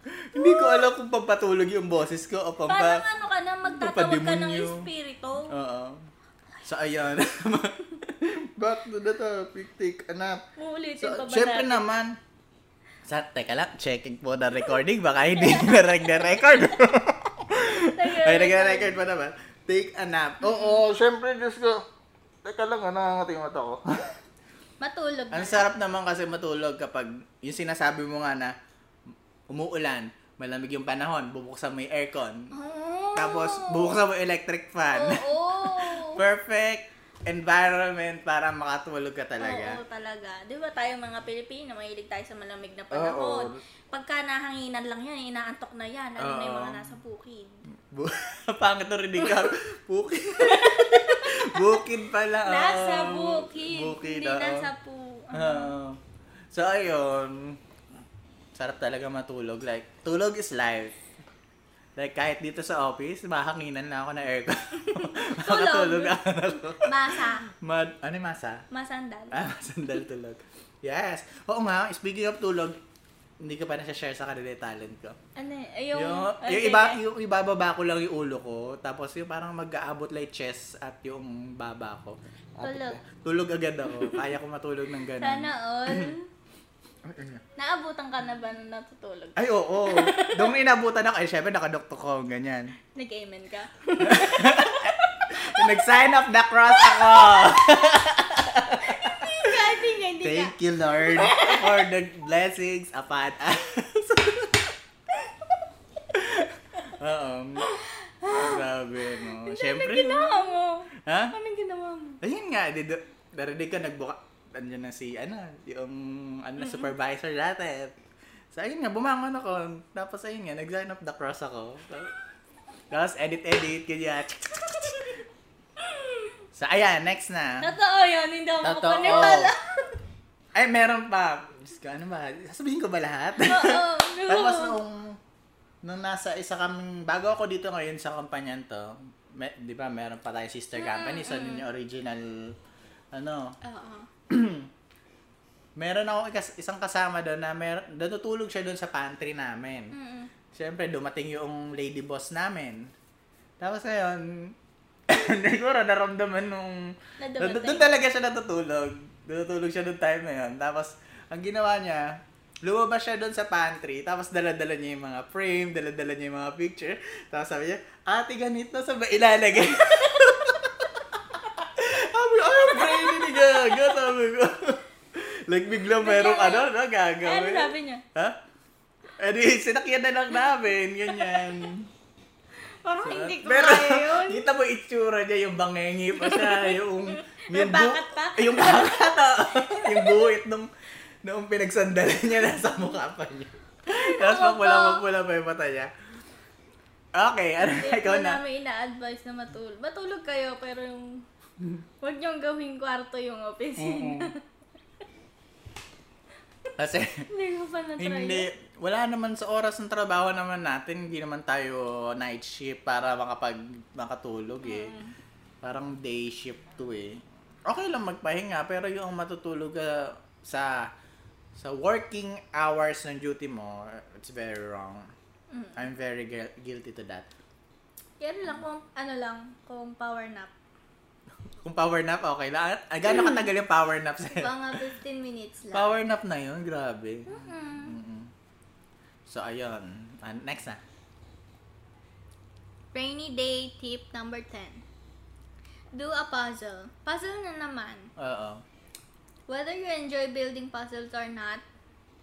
Hindi ko alam kung pampatulog yung boses ko o Parang pampa... ano ka na, magtatawag ka ng espiritu. Oo. So, ayan. *laughs* Back to the topic, take a nap. Uulitin So, pa ba syempre natin? naman, Sa, teka lang, checking po na recording. Baka hindi *laughs* na nag-record. Ay, nag-record pa naman. Take a nap. Oo, syempre, Diyos ko. Teka lang, ah, nangangati yung mata ko. *laughs* Matulog Ang na. sarap naman kasi matulog kapag yung sinasabi mo nga na umuulan, malamig yung panahon, bubuksan mo yung aircon. Oh. Tapos, bubuksan mo yung electric fan. Oo. *laughs* Perfect environment para makatulog ka talaga. Oo, talaga. Di ba tayo mga Pilipino, mahilig tayo sa malamig na panahon. Oo. Pagka nahanginan lang yan, inaantok na yan. Ano na yung mga nasa bukid. Bu- *laughs* Pangit na rinig ka. *laughs* Bukid. Bukid pala. Nasa bukid. Bukid, Hindi oo. nasa pu... Oo. So, ayun. Sarap talaga matulog. Like, tulog is life. Like, kahit dito sa office, mahanginan na ako na aircon. *laughs* Makatulog ako. Masa. Mad, ano yung masa? Masandal. Ah, sandal tulog. Yes. Oo nga, speaking of tulog, hindi ko pa na-share sa kanila yung talent ko. Ano eh, yung... Yung, okay, yung, iba, yung ibababa ko lang yung ulo ko, tapos yung parang mag-aabot like chest at yung baba ko. Tulog. Tulog agad ako. Kaya ko matulog ng ganun. Sana all. Naabutan ka na ba nung natutulog? Ay, oo. *laughs* Doon inabutan ako. Ay, syempre, nakadokto ko. Ganyan. Nag-amen ka? *laughs* Nag-sign up the cross ako. Hindi ka, hindi ka, hindi ka. Thank you, Lord, for the blessings upon us. *laughs* Oo. Grabe, no. Syempre. Anong ginawa mo? Ha? Anong ginawa mo? Ayun nga, di, di, narinig ko nagbuka, andyan na si, ano, yung, ano, supervisor dati. So, ayun nga, bumangon ako. Tapos, ayun nga, nag-sign up the cross ako. Tapos, edit-edit, ganyan. *laughs* So, ayan, next na. Totoo yun, hindi ako Totoo. makapaniwala. *laughs* Ay, meron pa. Diyos ko, ano ba? Sasabihin ko ba lahat? Oo. *laughs* Tapos, nung, nung nasa isa kaming, bago ako dito ngayon sa kumpanyan to, me, di ba, meron pa tayong sister company, so yun yung original, ano, Oo. *clears throat* meron ako isang kasama doon na meron, natutulog siya doon sa pantry namin. Mm-mm. Siyempre, dumating yung lady boss namin. Tapos ngayon, *coughs* siguro naramdaman nung... Doon talaga siya natutulog. Natutulog siya doon time na yun. Tapos, ang ginawa niya, lumabas siya doon sa pantry, tapos dala-dala niya yung mga frame, dala-dala niya yung mga picture. Tapos sabi niya, ate ganito, sa ba ilalagay? *laughs* sabi ko, ay, brain ni Gaga, sabi ko. *laughs* like, biglang merong ano, no, Ano gagawin. sabi niya? Ha? Eh di, sinakyan na lang namin, ganyan. Parang hindi ko Pero, kaya yun. *laughs* kita mo itsura niya, yung bangengi pa siya, yung... *laughs* May bakat pa? Yung bakat, oh. yung guhit nung, nung pinagsandalan niya, nasa mukha pa niya. Tapos Oo magpula, po. magpula pa yung mata niya. Okay, ano, Hindi ikaw na. namin ina-advise na matulog. Matulog kayo, pero yung... Huwag niyong gawing kwarto yung opisina. *laughs* Kasi, Hindi ko pa na-try. hindi, wala naman sa oras ng trabaho naman natin, hindi naman tayo night shift para makapag, makatulog eh. Parang day shift to eh. Okay lang magpahinga, pero yung matutulog ka sa sa working hours ng duty mo, it's very wrong. Mm. I'm very gui- guilty to that. Yan lang kung ano lang, kung power nap. Kung power nap, okay lang. Ah, Gano'ng katagal yung power nap sa'yo? Mga 15 minutes lang. power nap na yun, grabe. Mm. Mm-mm. So, ayun. Ah, next na. Rainy day tip number 10. Do a puzzle. Puzzle na naman. Oo. Whether you enjoy building puzzles or not,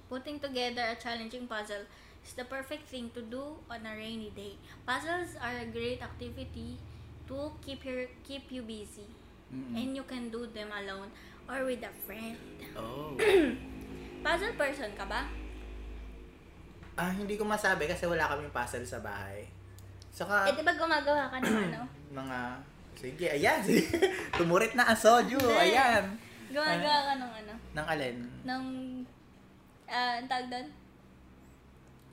putting together a challenging puzzle is the perfect thing to do on a rainy day. Puzzles are a great activity to keep your keep you busy. Mm-mm. And you can do them alone or with a friend. Oh. *clears throat* Puzzle person ka ba? Ah, hindi ko masabi kasi wala kaming puzzle sa bahay. Saka, eh, di ba gumagawa ka ng ano? *clears throat* mga, sige, ayan, *laughs* sige. Tumurit na ang soju, ayan. Gumagawa ka ng ano? Nang alin? Ng, ah, ang tawag doon?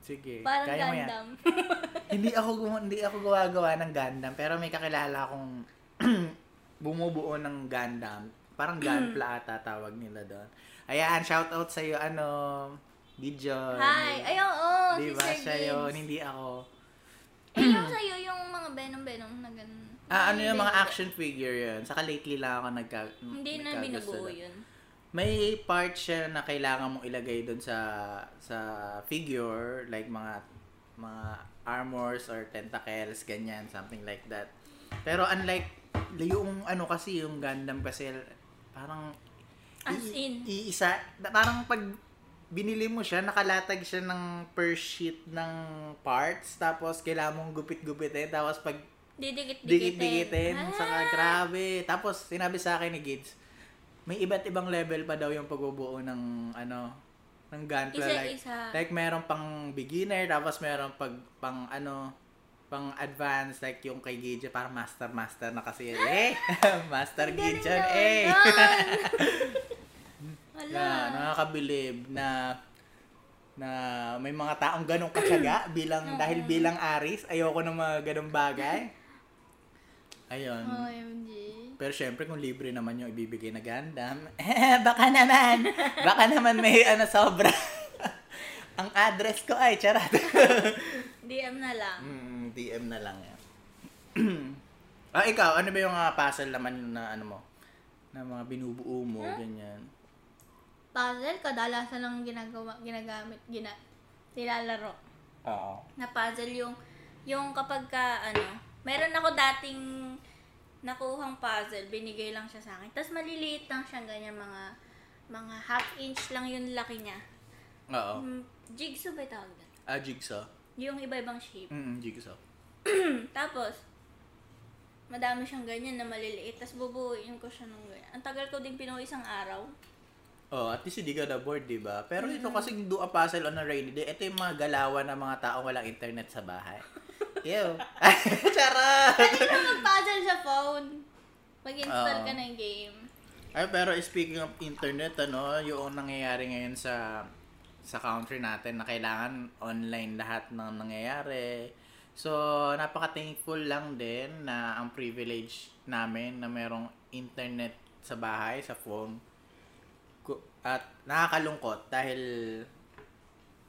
Sige, Parang kaya. Gundam. *laughs* hindi ako hindi ako gumagawa ng Gundam, pero may kakilala akong *clears throat* *laughs* bumubuo ng Gundam. Parang *clears throat* Gunpla ata tawag nila doon. Ayan, shout out sa iyo ano, Gideon. Hi! Ay, oo, Di si ba Sir siya yun, hindi ako. Eh, yung sa'yo, yung mga Venom-Venom na ganun. Ah, ano yung mga action figure yun. Saka lately lang ako nagka... Hindi na binubuo yun. may part siya na kailangan mong ilagay doon sa sa figure like mga mga armors or tentacles ganyan something like that pero unlike yung ano kasi yung Gundam kasi parang As i- in? iisa parang pag binili mo siya nakalatag siya ng per sheet ng parts tapos kailangan mong gupit-gupitin tapos pag Didikit-dikitin. dikit-dikitin. Ah! Saka grabe. Tapos sinabi sa akin ni Gids, may iba't ibang level pa daw yung pagbubuo ng ano ng gunpla like like meron pang beginner tapos meron pag pang ano pang advance like yung kay Gidja parang master master na kasi yan. eh *laughs* master naman eh. Wala. *laughs* yeah, nakakabilib na na may mga taong ganong katsaga *clears throat* bilang dahil bilang Aris ayoko ng mga ganong bagay ayun OMG. pero syempre kung libre naman yung ibibigay na Gundam, *laughs* eh, baka naman, baka naman may ano sobra. Ang address ko ay charot. *laughs* DM na lang. mm, DM na lang yan. *clears throat* ah, ikaw, ano ba yung mga puzzle naman na ano mo? Na mga binubuo mo, ganyan. Puzzle, kadalasan lang ginagawa, ginagamit, gina, nilalaro. Oo. Na puzzle yung, yung kapag ka, ano, meron ako dating nakuhang puzzle, binigay lang siya sa akin. Tapos maliliit lang siya, ganyan, mga, mga half inch lang yung laki niya. Oo. Mm, jigsaw ba tawag doon? Ah, jigsaw. Yung iba-ibang shape. Mm, jigsaw. *clears throat* Tapos, madami siyang ganyan na maliliit. Tapos bubuuin ko siya ng ganyan. Ang tagal ko din pinuha isang araw. Oh, at least hindi ka na bored, di ba? Pero ito kasi do a puzzle on a rainy day. Ito yung mga galawan ng mga tao walang internet sa bahay. *laughs* Ew. *laughs* Charot! Pwede na mag-puzzle sa phone. Mag-install Oo. ka ng game. Ay, pero speaking of internet, ano, yung nangyayari ngayon sa sa country natin na kailangan online lahat ng nangyayari. So, napaka-thankful lang din na ang privilege namin na merong internet sa bahay, sa phone. At nakakalungkot dahil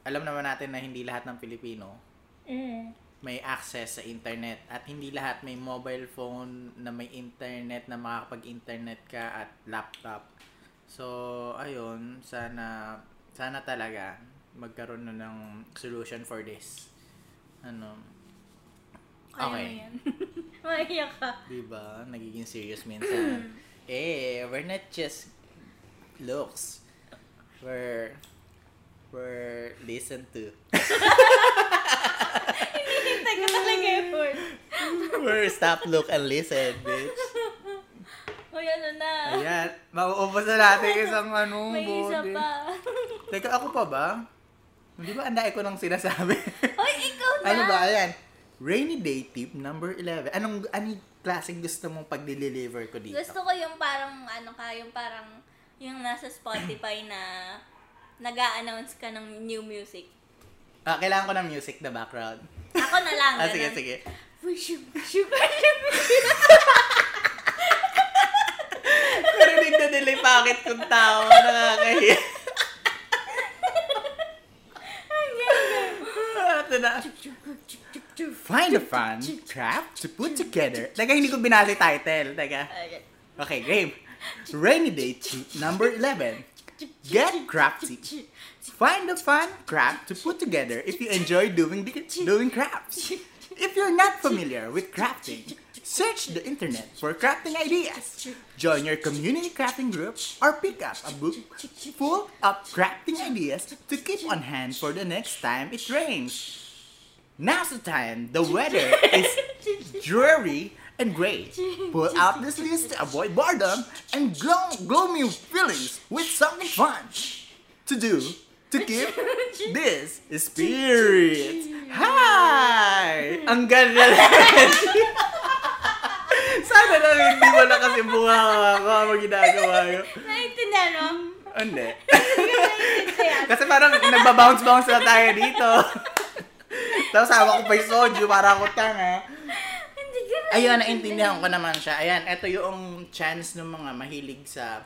alam naman natin na hindi lahat ng Pilipino Mm. may access sa internet at hindi lahat may mobile phone na may internet na makakapag-internet ka at laptop. So, ayun, sana sana talaga magkaroon na ng solution for this. Ano, Okay. *laughs* Maiyak ka. 'di ba? Nagiging serious minsan. *clears throat* eh, we're not just looks. We're we're listen to. Hintay ko talaga effort. *laughs* we're stop, look, and listen, bitch. *laughs* O yan na. Ayan, mauubos na natin isang ano, *laughs* May isa body. pa. Teka, ako pa ba? Di ba anday ko nang sinasabi? Hoy, ikaw *laughs* na. ano ba, ayan. Rainy day tip number 11. Anong, anong klaseng gusto mong pag-deliver ko dito? Gusto ko yung parang, ano ka, yung parang, yung nasa Spotify na nag announce ka ng new music. Ah, kailangan ko ng music na background. Ako na lang. *laughs* ah, sige, sige. Wishum, wishum, wishum. Narinig na nila yung bakit kong tao. Nakakahiya. Find a fun craft to put together. Teka, hindi ko binali title. Teka. Okay, game. Rainy day number 11. Get crafty. Find a fun craft to put together if you enjoy doing doing crafts. If you're not familiar with crafting, search the internet for crafting ideas. Join your community crafting group or pick up a book full of crafting ideas to keep on hand for the next time it rains. Now's the time. The weather is dreary and gray. Pull out this list to avoid boredom and glow, gloomy feelings with something fun to do to keep this spirit high. Ang ganda lang hindi mo na kasi bunga ako ang ginagawa *laughs* ko. Naintindihan mo? Hindi. Kasi parang nagbabounce-bounce na tayo dito. Tapos hawak ko pa yung soju para ako tanga. Hindi ka Ayun, naintindihan ko naman siya. Ayan, ito yung chance ng mga mahilig sa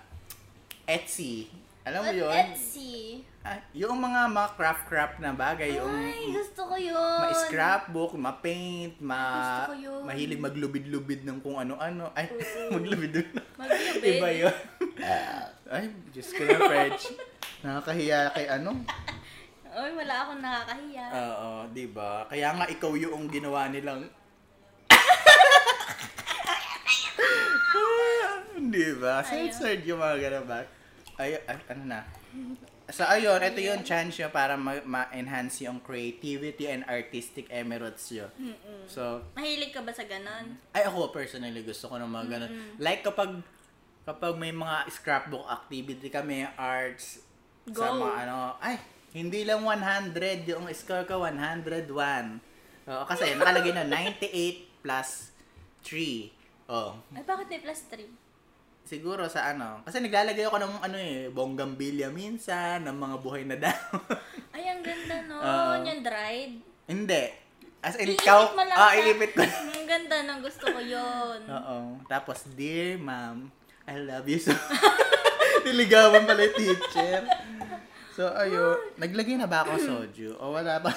Etsy. Alam mo yun? Etsy? Ah, yung mga mga craft-craft na bagay, yung Ay, gusto ko yun. ma-scrapbook, ma-paint, ma Gusto ko yun. mahilig maglubid-lubid ng kung ano-ano. Ay, *laughs* maglubid-lubid. Maglubid? Iba yun. *laughs* Ay, Diyos ko na, French. Nakakahiya kay ano? *laughs* Oy, wala akong nakakahiya. Oo, di ba? Kaya nga ikaw yung ginawa nilang... di ba? Censored yung mga ganun ba? Ay, ay, ano na? So, ayun, ito yung chance nyo para ma- ma-enhance yung creativity and artistic emeralds nyo. So, Mahilig ka ba sa ganon? ay ako personally gusto ko ng mga ganun. Like kapag kapag may mga scrapbook activity kami, arts, sa Go. mga ano, ay, hindi lang 100, yung score ko 101. Oo, kasi *laughs* nakalagay na 98 plus 3. Oh, Ay, bakit may plus 3? Siguro sa ano, kasi naglalagay ako ng ano eh, bonggambilya minsan, ng mga buhay na daw. *laughs* Ay, ang ganda nun. Oo. yung dried. hindi. As in, Iipit ikaw, mo lang ah, iipit ko. *laughs* Ang ganda ng gusto ko yun. *laughs* Oo. Tapos, dear ma'am, I love you so. Niligawan pala yung teacher. So, ayun. Naglagay na ba ako soju? O wala na.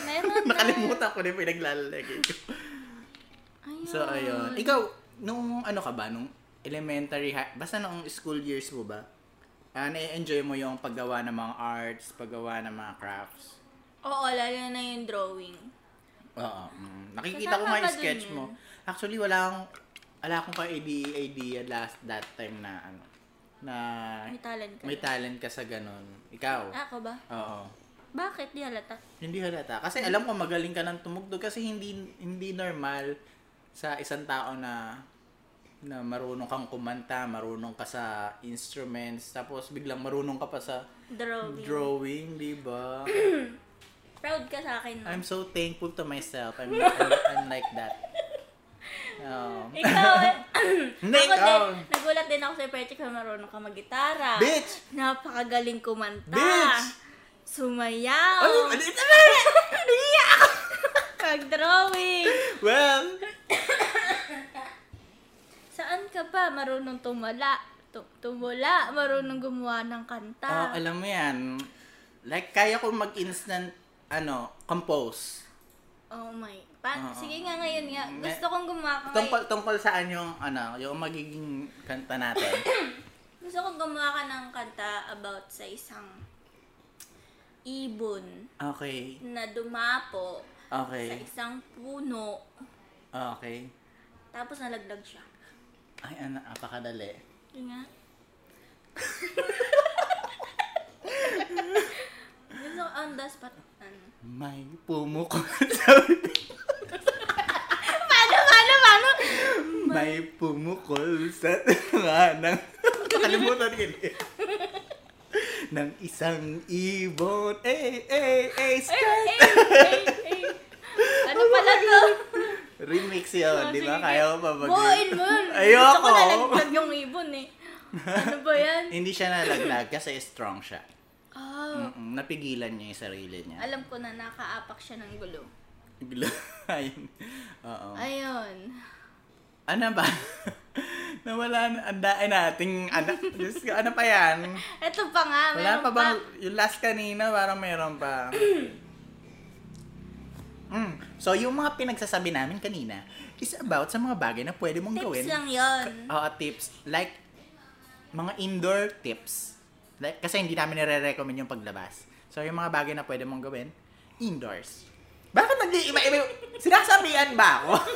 Nakalimutan ko na yung pinaglalagay ko. Ayun. So, ayun. Ikaw, nung ano ka ba? Nung elementary, high, basta nung school years mo ba? Uh, na-enjoy mo yung paggawa ng mga arts, paggawa ng mga crafts? Oo, lalo na yung drawing. Oo. Mm. Nakikita ko Kasama nga ka yung sketch yun. mo. Actually, wala akong, wala akong ka idea, idea last that time na ano, na May talent ka. may talent ka sa ganun. Ikaw? Ako ba? Oo. Bakit? Di halata. Hindi halata. Kasi alam ko magaling ka ng tumugtog kasi hindi hindi normal sa isang tao na na marunong kang kumanta, marunong ka sa instruments, tapos biglang marunong ka pa sa Drawing. drawing, di ba? *clears throat* Proud ka sa akin. No? I'm so thankful to myself. I'm, I'm, I'm like that. *laughs* Oo. Ikaw, eh. *laughs* Hindi, ako din, nagulat din ako sa Perchi kung marunong ka mag-gitara. Bitch! Napakagaling kumanta. Bitch! Sumayaw. Ano? Ano *laughs* ito na? Mag-drawing. Well, Saan ka pa? Marunong tumala. Tu- tumula. Marunong gumawa ng oh, kanta. alam mo yan. Like, kaya ko mag-instant, ano, compose. Oh my. Pa- Oo. Sige nga ngayon nga. Gusto kong gumawa ka Tungkol, ngayon. tungkol saan yung, ano, yung magiging kanta natin. *clears throat* Gusto kong gumawa ka ng kanta about sa isang ibon Okay. na dumapo sa Okay. isang puno. Okay. Tapos nalaglag siya. Ay, ano, apakadali. Yun nga. Gusto ko on the spot. Ano? May pumukol *laughs* sa Paano, paano, paano? May pumukol sa tunga ng... *laughs* Nakalimutan ko yun. ng isang ibon. Eh, eh, eh, Ay, skirt. ay, ay. Ano pala to? Remix yun, Oh, di ba? Kaya mo pa mag- Buuin mo. Ayoko. *laughs* Gusto ko nalaglag yung ibon eh. Ano ba yan? *laughs* Hindi siya nalaglag kasi strong siya. Oh, Mm-mm, napigilan niya yung sarili niya. alam ko na nakaapak siya ng gulo. *laughs* Ayun. Oo. Ayun. Ano ba? Nawala na. Ang dae nating anak. Diyos ko, ano pa yan? Ito pa nga, Wala pa bang, yung last kanina, parang meron pa. *clears throat* mm. So, yung mga pinagsasabi namin kanina is about sa mga bagay na pwede mong Tips gawin. lang yon. Oo, tips. Like, mga indoor tips. Like, kasi hindi namin nire-recommend yung paglabas. So, yung mga bagay na pwede mong gawin, indoors. Bakit nag-iiba-iba? Sinasabihan ba ako? *laughs*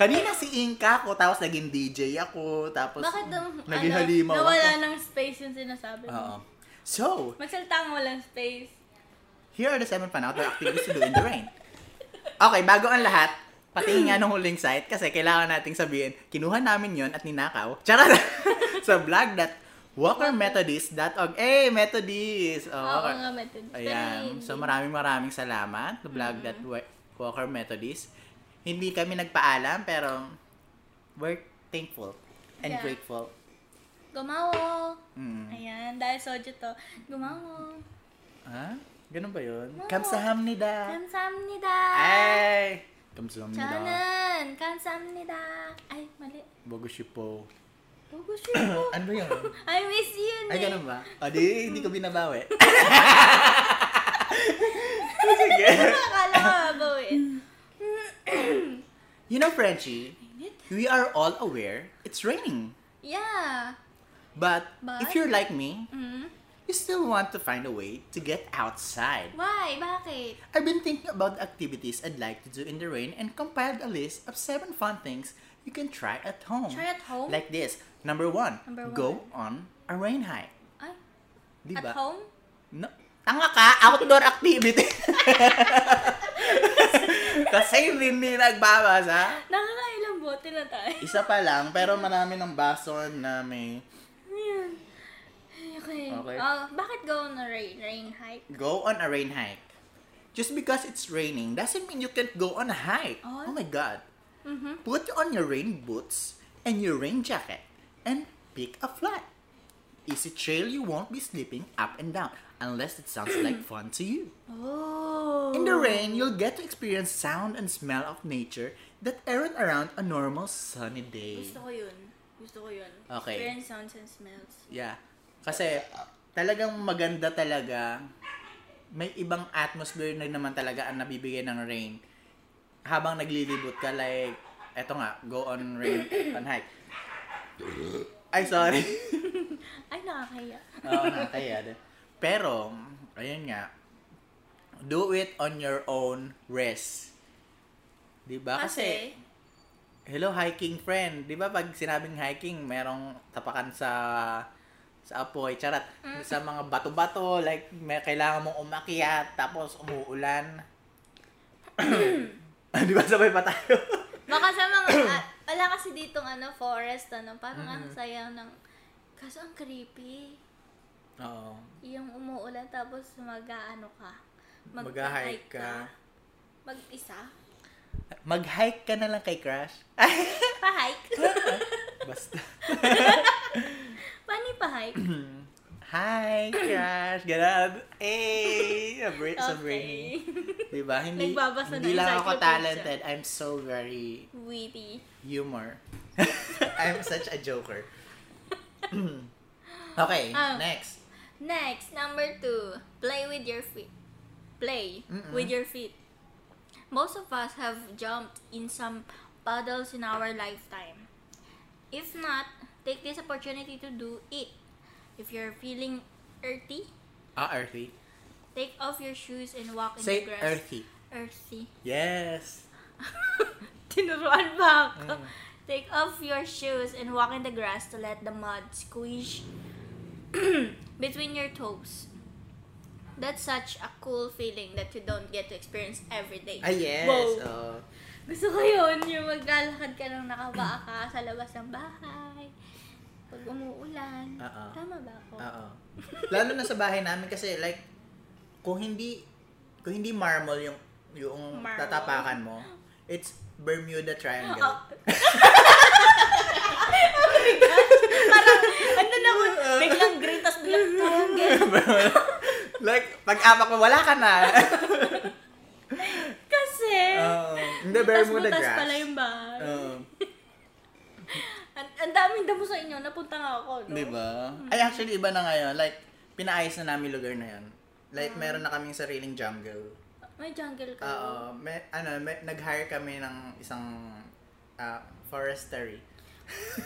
Kanina si Inka ako, tapos naging DJ ako, tapos Bakit daw, naging ano, halimaw nawala ako. ng space yung sinasabi Oo. mo? So, Magsalita nga walang space. Here are the seven fun-outdoor activities to do in the rain. Okay, bago ang lahat, pati nga ng huling site, kasi kailangan nating sabihin, kinuha namin yon at ninakaw. Charot! *laughs* sa blog that walkermethodist.org. Eh, Methodist! Oh, Oo nga, method. Ayan. So, maraming maraming salamat. Blog that wa- Walker Methodist. Hindi kami nagpaalam, pero we're thankful and Yeah. grateful. Gumawo. Mm. Ayan, dahil soju to. Gumawo. Ha? Ganun ba yun? Oo. Kamsahamnida. Kamsamnida. Ay! Kamsahamnida. Chanan. Kamsamnida. Ay, mali. Bogoshipo. Bugusyo. *clears throat* ano ba yun? I miss you, Ay, eh. ganun ba? O, di, hindi ko binabawi. *laughs* Sige. Akala ko babawin. You know, Frenchie, we are all aware it's raining. Yeah. But, But? if you're like me, Mm. You still want to find a way to get outside. Why? Bakit? I've been thinking about activities I'd like to do in the rain and compiled a list of seven fun things you can try at home. Try at home? Like this. Number one, Number go on a rain hike. Ay, Di at home? No, tanga ka, outdoor activity. *laughs* Kasi hindi nagbabasa. Nakakailang bote na tayo. Isa pa lang, pero marami ng bason na may Ayan. Okay. Okay. Oh, bakit go on a rain, rain hike? go on a rain hike. Just because it's raining doesn't mean you can't go on a hike. Oh. Oh my god. Mm-hmm. Put on your rain boots and your rain jacket and pick a flat. Easy trail you won't be slipping up and down unless it sounds like *clears throat* fun to you. Oh. In the rain, you'll get to experience sound and smell of nature that aren't around a normal sunny day. Gusto ko yun. Gusto ko yun. Okay. Experience sounds and smells. Yeah. Kasi talagang maganda talaga. May ibang atmosphere na naman talaga ang nabibigay ng rain. Habang naglilibot ka like eto nga, go on rain *coughs* on hike. Ay, sorry. *laughs* Ay, nakakaya. *laughs* Oo, nakakaya din. Pero, ayun nga, do it on your own risk. 'Di ba? Kasi, Hello hiking friend. 'Di ba pag sinabing hiking, merong tapakan sa sa apoy, charat. Sa mga bato-bato, like may kailangan mong umakyat tapos umuulan. *clears throat* 'Di ba sabay pa tayo? *laughs* baka sa mga, ah, wala kasi ditong ano, forest, ano, parang ang sayang ng, kaso ang creepy. Oo. Yung umuulan tapos mag-ano ka. Mag-hike ka. Mag-isa. Mag-hike ka na lang kay Crush. Pa-hike. *laughs* Basta. *laughs* Paano pa-hike? *clears throat* Hi, Crush. Ganun. Eh, a break, some rainy. *laughs* Diba? Hindi, Nagbabasa hindi ng lang ako talented. I'm so very Witty. humor. *laughs* I'm such a joker. *clears throat* okay, Ah. next. Next, number two, play with your feet. Play Mm-mm. with your feet. Most of us have jumped in some puddles in our lifetime. If not, take this opportunity to do it. If you're feeling earthy, Ah, earthy. take off your shoes and walk in Say the grass. earthy. Earthy. Yes. *laughs* Tinuruan ba ako? Mm. Take off your shoes and walk in the grass to let the mud squish *clears throat* between your toes. That's such a cool feeling that you don't get to experience every day. Ah, yes. Wow. Oh. Gusto ko yun, yung maglalakad ka ng nakabaa ka sa labas ng bahay. Pag umuulan. Oo. Tama ba ako? Oo. Lalo na sa bahay namin kasi like kung hindi kung hindi marble yung yung Marble. tatapakan mo, it's Bermuda Triangle. Oh. *laughs* Parang, ano na ko, biglang green, tas biglang triangle. *laughs* like pag apak mo wala ka na. Kasi, Oo. hindi Bermuda butas grass. pala yung bahay. Oo. Ang, daming damo sa inyo, napunta nga ako, no? Di ba? Ay, actually, iba na ngayon. Like, pinaayos na namin lugar na yan. Like, Ah. meron na kaming sariling jungle. May jungle ka. Oo. may, ano, may, nag-hire kami ng isang ah, forestry. *laughs*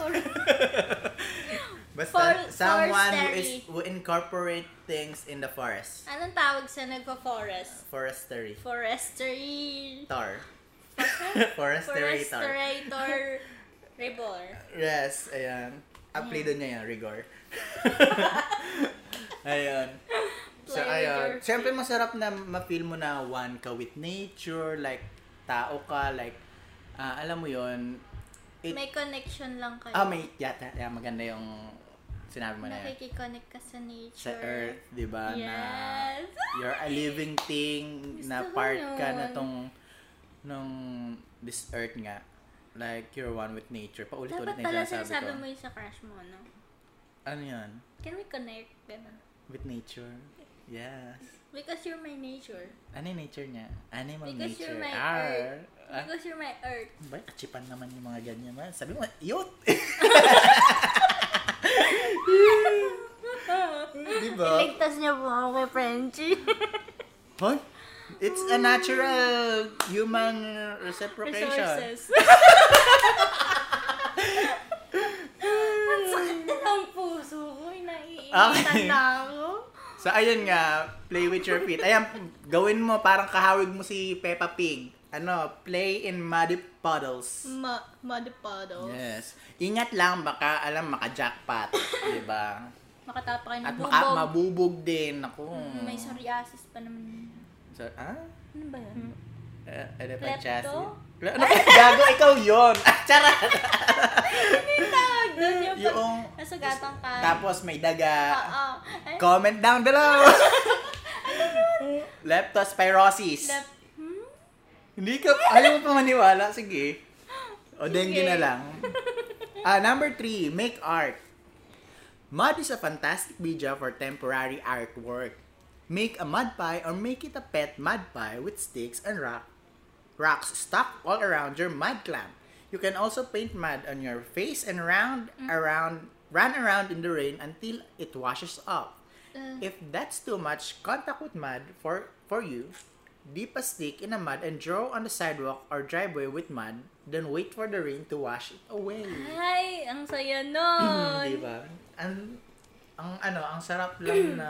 Basta, For- someone who forestry. is who incorporate things in the forest. Anong tawag sa nagpa-forest? Forestry. Forestry. Tar. *laughs* Forestry. Foresterator. Rebor. Yes, ayan. Apelido niya yan, Rigor. *laughs* ayun. So, your Siyempre, masarap na ma-feel mo na one ka with nature, like, tao ka, like, ah, alam mo yon it, May connection lang kayo. ah, may, yata, yeah, maganda yung sinabi mo na yan. Nakikiconnect ka sa nature. Sa earth, di ba, na Yes. you're a living thing, na Gusto ko part ka na tong, nung this earth nga. Like, you're one with nature. Paulit-ulit Dapat na yung pala sinasabi sinasabi ko. mo yun sa crush mo, no? Ano yan? Can we connect? Ganun. With nature. Yes. Because you're my nature. Ano yung nature niya? Animal Because nature. you're my Arr. earth. Ah, Because you're my earth. ba, kachipan naman yung mga ganyan. Man. Sabi mo, youth! *laughs* *laughs* Di ba? Iligtas niyo po ako kay Frenchie. Hoy, it's a natural human reciprocation. Resources. *laughs* Ang Iniinitan na ako. So, ayun nga, play with your feet. Ayan, gawin mo, parang kahawig mo si Peppa Pig. Ano, play in muddy puddles. Ma muddy puddle. Yes. Ingat lang, baka, alam, maka-jackpot. *coughs* diba? Makatapa kayo At ng maka, bubog. mabubog din. Ako. Mm, May psoriasis pa naman. So, ah? Ano ba yun? Uh, ano Klepto? chassis? Ano, gago, ikaw yun. Ah, Charot! Yung tawag doon, yung, pag Yung, nasugatang ka. tapos may daga. Oo. Ay, Comment down below! *laughs* Leptospirosis. left. Hmm? Hindi ka, ayaw mo pa maniwala. Sige. O, dengue Sige. na lang. *laughs* Ah, number three, make art. Mud is a fantastic media for temporary artwork. Make a mud pie or make it a pet mud pie with sticks and rock, rocks stuck all around your mud clamp. You can also paint mud on your face and round around run around in the rain until it washes off. Uh, If that's too much contact with mud for for you, dip a stick in the mud and draw on the sidewalk or driveway with mud, then wait for the rain to wash it away. Ay, ang saya *clears throat* nun. Di? Ang, ang ano, ang sarap lang *clears throat* na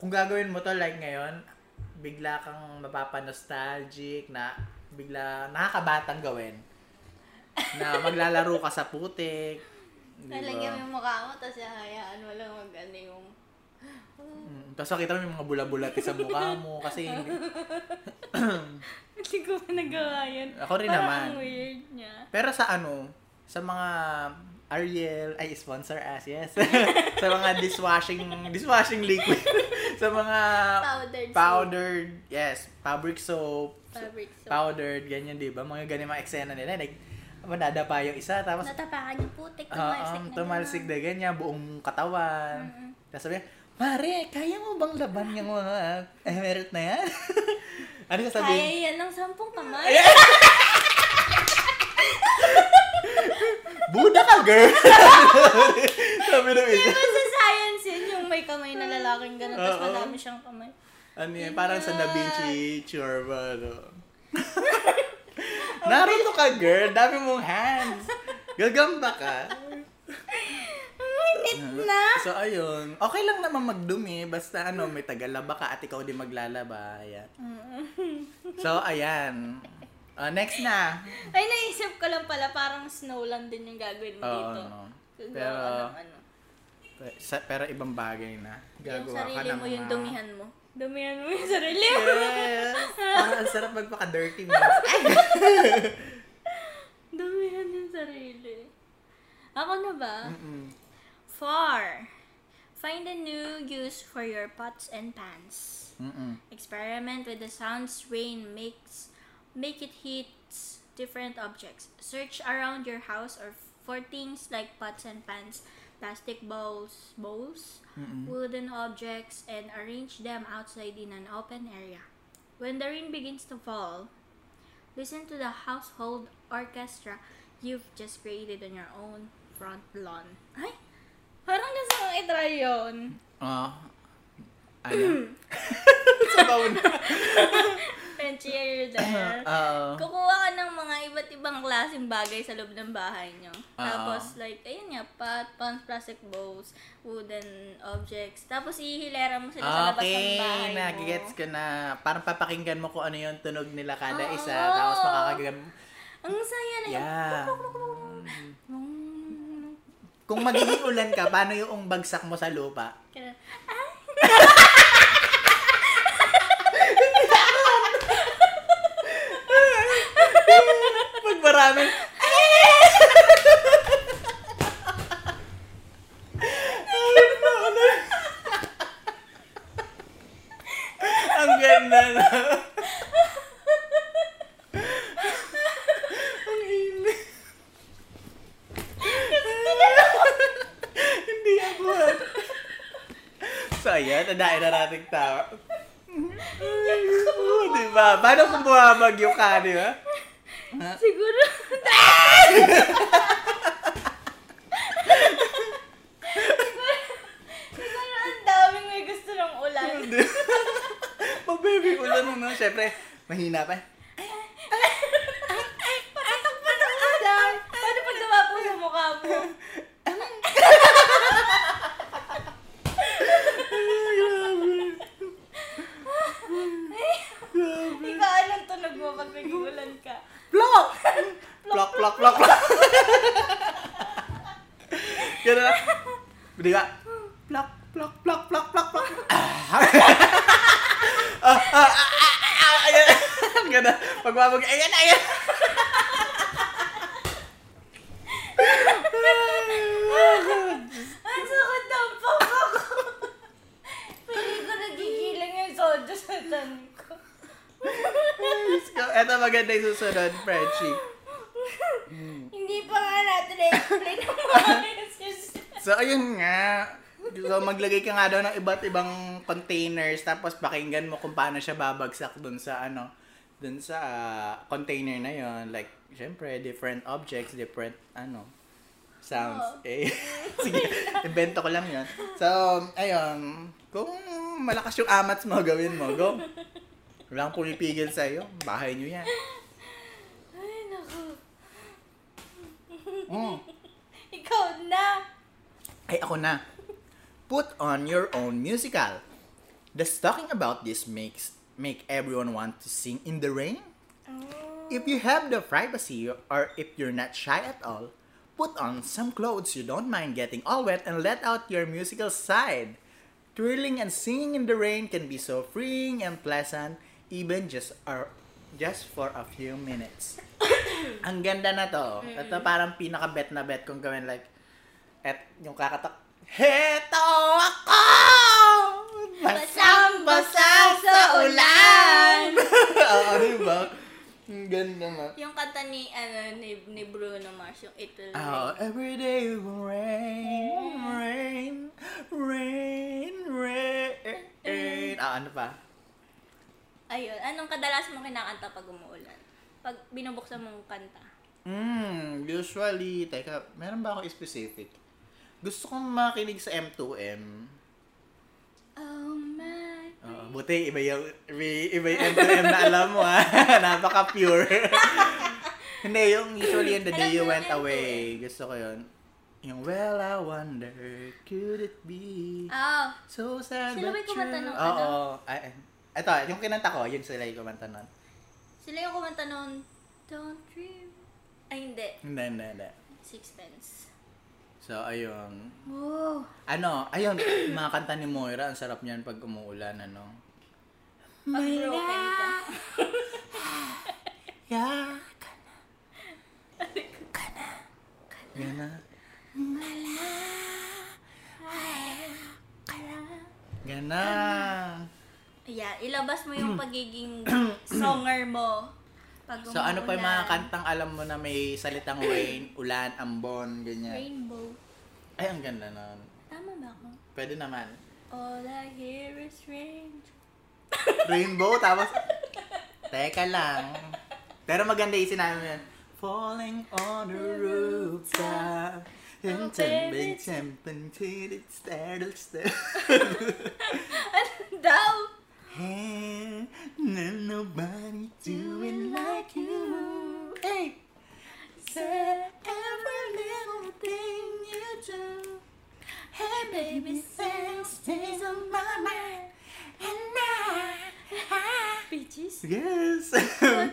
kung gagawin mo to like ngayon, bigla kang mapapa-nostalgic na bigla nakakabatang gawin. Na *laughs* maglalaro ka sa putik. Nalagyan mo yung mukha mo, tapos hayaan mo lang mag ano yung... Mm, Tapos nakita mo yung mga bula-bulati sa mukha mo kasi *laughs* hindi, *clears throat* Hindi ko pa nagawa yan. Ako rin Parang naman. weird niya. Pero sa ano, sa mga Ariel, ay sponsor us, yes. *laughs* sa mga dishwashing, dishwashing liquid. *laughs* sa mga Powdered soap. powdered, yes, fabric soap, Fabric soap. powdered, ganyan, di ba? Mga ganyan mga eksena nila. Like, madadapa yung isa, tapos Natapakan yung putik, tumalsik na tumalsik na ganyan, buong katawan. Mm-mm. Tapos sabi Mare, kaya mo bang laban yung mga emerit na yan? *laughs* ano Kaya sasabihin? yan ng sampung kamay. Buda ka, girl! *laughs* sabi Di isa. ba sa science yun, yung may kamay na lalaking gano'n, tapos madami siyang kamay. Ano yan, parang sa Da Vinci Churba, ano. *laughs* Naruto ka, girl. Dami mong hands. Gagamba ka. Init na! So, ayun. Okay lang naman magdumi. Basta, ano, may tagalaba ka at ikaw din maglalaba. Ayan. So, ayan. Uh, next na. Ay, naisip ko lang pala, parang snow lang din yung gagawin mo Oo, dito. no. Gagawa Pero, ka ng ano. sa, pero ibang bagay na. Yung Gagawa ka sarili ng mo, yung mga- dumihan mo. Dumihan mo yung sarili mo. Yes! Parang ang sarap magpaka-dirty mo. *laughs* Dumihan yung sarili. Ako na ba? Mm-mm. Four. Find a new use for your pots and pans. Mm-mm. Experiment with the sounds rain makes make it hits different objects. Search around your house or for things like pots and pans, plastic bowls, bowls, Mm-mm. wooden objects, and arrange them outside in an open area. When the rain begins to fall, listen to the household orchestra you've just created on your own front lawn. Ay! Parang gusto kong itry yun. Ah. *clears throat* ano? *laughs* *laughs* Sabaw na. *laughs* Are you *laughs* there? Oo. Kukuha ka ng mga iba't ibang klaseng bagay sa loob ng bahay nyo. Oo. Tapos, like, ayun nga, pot, pans, plastic bowls, wooden objects. Tapos, ihilera mo sila sa labas ng Okay, bahay mo. nagigets ko na. Parang papakinggan mo kung ano yung tunog nila kada Oo. isa. Tapos makakagam... Ang saya na yung... Yeah. Mm. Kung magiging ulan ka, paano yung bagsak mo sa lupa? Kaya- Marami... Ang ganda na. Ang init. Hindi ako. So, ayan, nadain na nating tao. Ay, oh, di ba? Paano kung bumabagyo ka, di ba? Siguro... Siguro ang daming may gusto ng ulan. Mag-baby *laughs* ulan mo, no? Siyempre, mahina pa. Patak-patak ulan! Paano pag dumapo sa mukha mo? Ganun na. Hindi ka, plak, plak, plak, plak, plak, plak. Ah, ah, ah, ah, ah, ayan. Ganun. Pagmamag, ayan, ayan. Ang sakit ng pako ko. Pili ko nagigilang yung soda sa tan ko. Ito maganda yung susunod, Frenchie. *laughs* Hindi pa nga natin na-explain ang maayos *laughs* So, ayun nga. So, maglagay ka nga daw ng iba't ibang containers tapos pakinggan mo kung paano siya babagsak dun sa ano, dun sa ah, container na yon Like, syempre, different objects, different, ano, sounds. Oo. Eh, *laughs* sige, invento ko lang yon So, ayun, kung malakas yung amats mo, gawin mo, go. Walang pumipigil sa'yo. Bahay nyo yan. Ay, naku. Mm. Ikaw na. Ay, ako na. Put on your own musical. Does talking about this makes make everyone want to sing in the rain? Oh. If you have the privacy or if you're not shy at all, put on some clothes you don't mind getting all wet and let out your musical side. Twirling and singing in the rain can be so freeing and pleasant, even just or just for a few minutes. *coughs* Ang ganda na to. Ito parang pinaka-bet na bet kung gawin like, at yung kakatak, Heto ako! Basang-basa sa ulan! *laughs* Oo, diba? Ang ganda nga. Yung kanta ni, ano, ni, ni Bruno Mars, yung It Will Oh, every day will rain, rain, rain, rain. Ah, ano pa? Ayun, anong kadalas mo kinakanta pag umuulan? Pag binubuksan mong kanta. Hmm, usually, teka, meron ba akong specific? Gusto kong makinig sa M2M. Oh my. Oo, buti iba yung, iba, yung M2M na alam mo ha. *laughs* Napaka-pure. *laughs* Hindi, yung usually yung The Day You Went Away. Gusto ko yun. Yung, well, I wonder, could it be Oh, so sad Sila but ba yung nung Oo. ano? Ay. Ito, yung kinanta ko, yun sila yung kumanta nun. sila yung kumanta nun, Don't Dream. Ay, hindi. Hindi, hindi, hindi. Sixpence. So, ayun. Oh. Ano, ayun, *clears throat* mga kanta ni Moira, ang sarap niyan pag umuulan, ano. Pag broken ka. *laughs* Yeah, kana. Kana. Kana. Gana. Ayan, ilabas mo yung pagiging *clears throat* songer mo. Pag So, ano pa yung mga kantang alam mo na may salitang rain, *clears throat* ulan, ambon, ganyan. Rainbow. Ay, ang ganda nun. Tama ba ako? Pwede naman. All I hear is rain. *laughs* Rainbow, tapos, teka lang. Pero maganda yung sinabi mo yan. Falling on the rooftop. And jumping, jumping till it starts to Ano daw? Hey, na nobody doing like you. Hey, say every little thing you do. Hey, baby, say stays on my mind. And now, Peaches? yes. Love?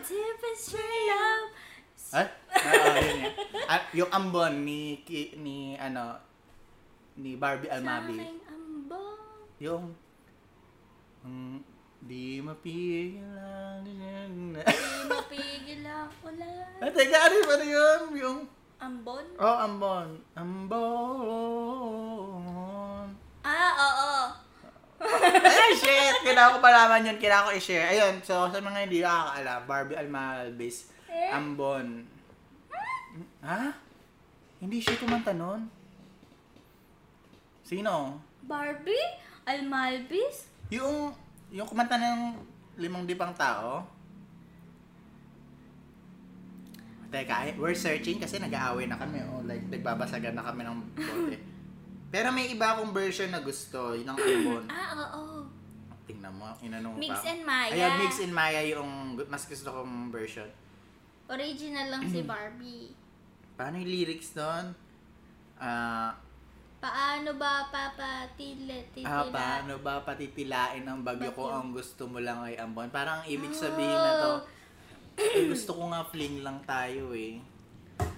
Ay, oo, yun yun. Ah, yung ambon ni, ki- ni, ano, ni Barbie Almabi. Ambon. Yung, mm, di mapigil ang Di mapigil ang ulan. Ah, teka, ano ba na yun? Yung, Ambon? oh, ambon. Ambon. Ah, oo. Ay, shit! Kailangan ko malaman yun. Kailangan ko i-share. Ayun, so sa mga hindi nakakaalam, Barbie Almalbis, Eh? ambon. Ha? Hindi siya kumanta nun? Sino? Barbie? Almalbis? Yung, yung kumanta ng limang dipang tao? Teka, we're searching kasi nag-aaway na kami. Oh, like, nagbabasagan na kami ng bote. *laughs* Pero may iba akong version na gusto, yun ang albon. *gasps* Ah, oo. Tingnan mo, inanong Mix pa. and Maya. Ayan, Mix and Maya yung mas gusto kong version. Original lang si *clears throat* Barbie. Paano yung lyrics doon? Ah, Paano ba papatila, titila? ah, paano ba patitilain ang bagyo ko ang gusto mo lang ay ambon? Parang ang ibig sabihin na to, eh, gusto ko nga fling lang tayo eh.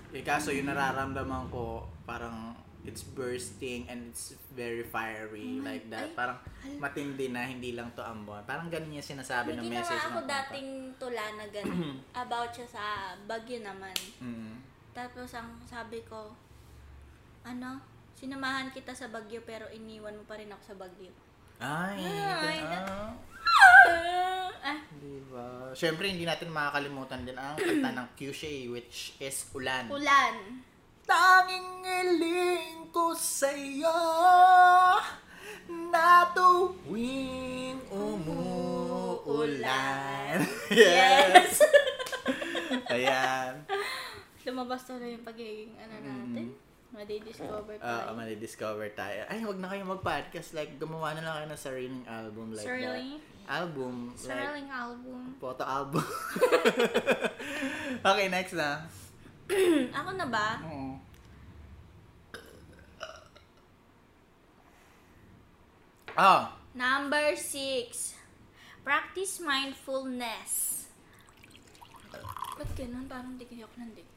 Eh kaso yung nararamdaman ko, parang it's bursting and it's very fiery Oh my- like that. ay, Parang matindi na hindi lang to ambon. Parang ganun yung sinasabi May ng ginawa message ako ng kanta. dating tula na ganun. *clears throat* about siya sa Bagyo naman. Mm. Tapos ang sabi ko, ano, sinamahan kita sa Bagyo pero iniwan mo pa rin ako sa Bagyo. Ay, Ay, ah, ah, diba? Siyempre, hindi natin makakalimutan din ang kanta ng Kyushay, which is Ulan. ulan. Tanging iling ko sa'yo na tuwing umuulan. *laughs* Yes! Ayan. Lumabas tuloy yung pagiging ano natin. Madi-discover Uh, tayo. discover tayo. Ay, wag na kayo mag-podcast. Like, gumawa na lang kayo ng sariling album. Like Sariling? Album. Like, Sterling album. photo album. *laughs* okay, next na. *clears throat* Ako na ba? Oo. Oh, Number six. Practice mindfulness. Ba't ganun? Parang di kayo ng dig.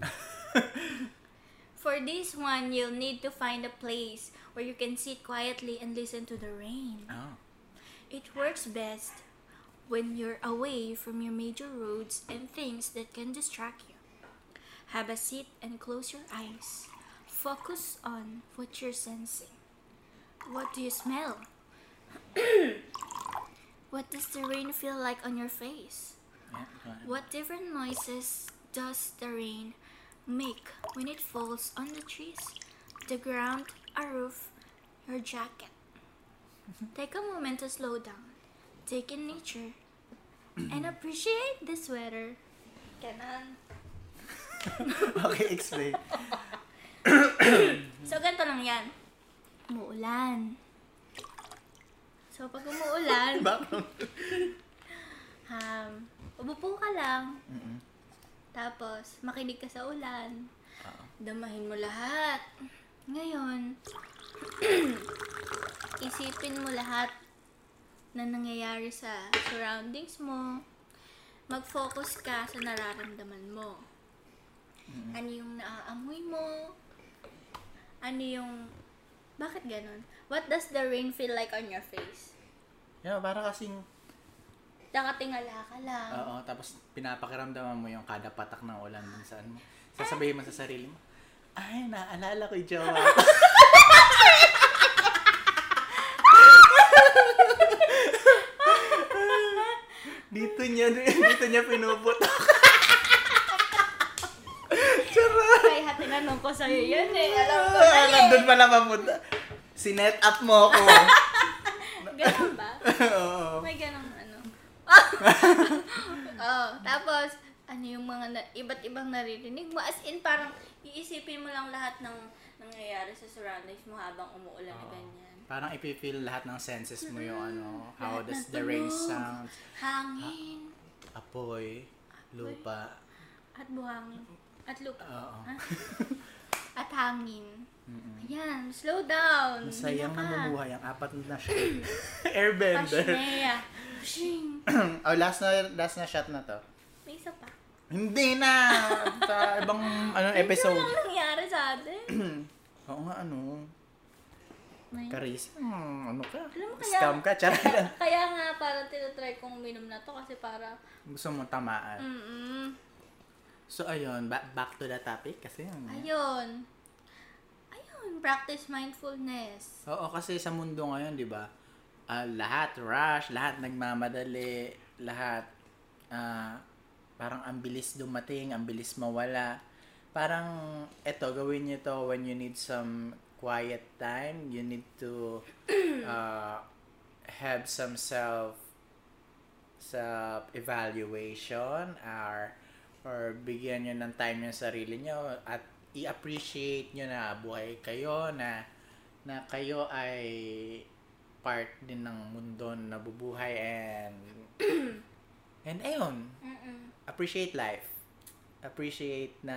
*laughs* For this one, you'll need to find a place where you can sit quietly and listen to the rain. oh. It works best when you're away from your major roads and things that can distract you. Have a seat and close your eyes. Focus on what you're sensing. What do you smell? *coughs* what does the rain feel like on your face? Yeah. What different noises does the rain make when it falls on the trees, the ground, a roof, your jacket? Take a moment to slow down, take in nature, and appreciate this weather. Ganon. *laughs* okay, explain. So, ganito lang yan. Umuulan. So, pag umuulan, *laughs* um, umupo ka lang. Mm-mm. Tapos, makinig ka sa ulan. Oo. Damahin mo lahat. Ngayon, *clears throat* isipin mo lahat na nangyayari sa surroundings mo. Mag-focus ka sa nararamdaman mo. Ano yung naaamoy mo? Ano yung... Bakit ganun? What does the rain feel like on your face? Yeah, para kasing, Nakatingala ka lang. oo, tapos pinapakiramdaman mo yung kada patak ng ulan dun saan mo. Sasabihin mo sa sarili mo, ay, naalala ko yung jowa ko." *laughs* dito niya, dito niya pinuputok. *laughs* Kaya tinanong ko sa'yo yan eh. Alam ko na eh. Nandun pala mapunta. Sinet up mo ako. *laughs* Ganun ba? Oo. May ganang ano. *laughs* oh, tapos, ano yung mga na- iba't ibang naririnig mo. As in, parang iisipin mo lang lahat ng nangyayari sa surroundings mo habang umuulan Oo. ganyan. Parang ipipil lahat ng senses mo yung ano, how Lahat does the rain sound, Hangin, apoy, lupa. at buhangin, at lupa, Oo. *laughs* at hangin. Mm-mm. Ayan, slow down. Masayang Hindi na ka. namumuhay ang apat na *laughs* shot. Airbender. Pashnea. Shing. *clears throat* oh, last na last na shot na to. May isa pa. Hindi na! Sa ibang ano, episode. Ano lang nangyari sa atin? *clears throat* Oo nga, ano. May- Karis. Hmm, ano ka? Alam mo kaya- Scam ka? Charot. *laughs* Kaya nga, parang tinatry kong uminom na to kasi para, Gusto mo tamaan. mm So, ayun. Ba- back to the topic. Kasi yun. Ayun. Ayun, practice mindfulness. Oo, kasi sa mundo ngayon, di ba? ah, lahat rush, lahat nagmamadali, lahat ah, parang ang bilis dumating, ang bilis mawala. Parang eto, gawin niyo to when you need some quiet time. You need to uh, *clears throat* have some self self evaluation or or bigyan niyo ng time yung sarili niyo at i-appreciate niyo na buhay kayo na na kayo ay part din ng mundo na nabubuhay and *clears throat* and ayun Mm-mm. appreciate life appreciate na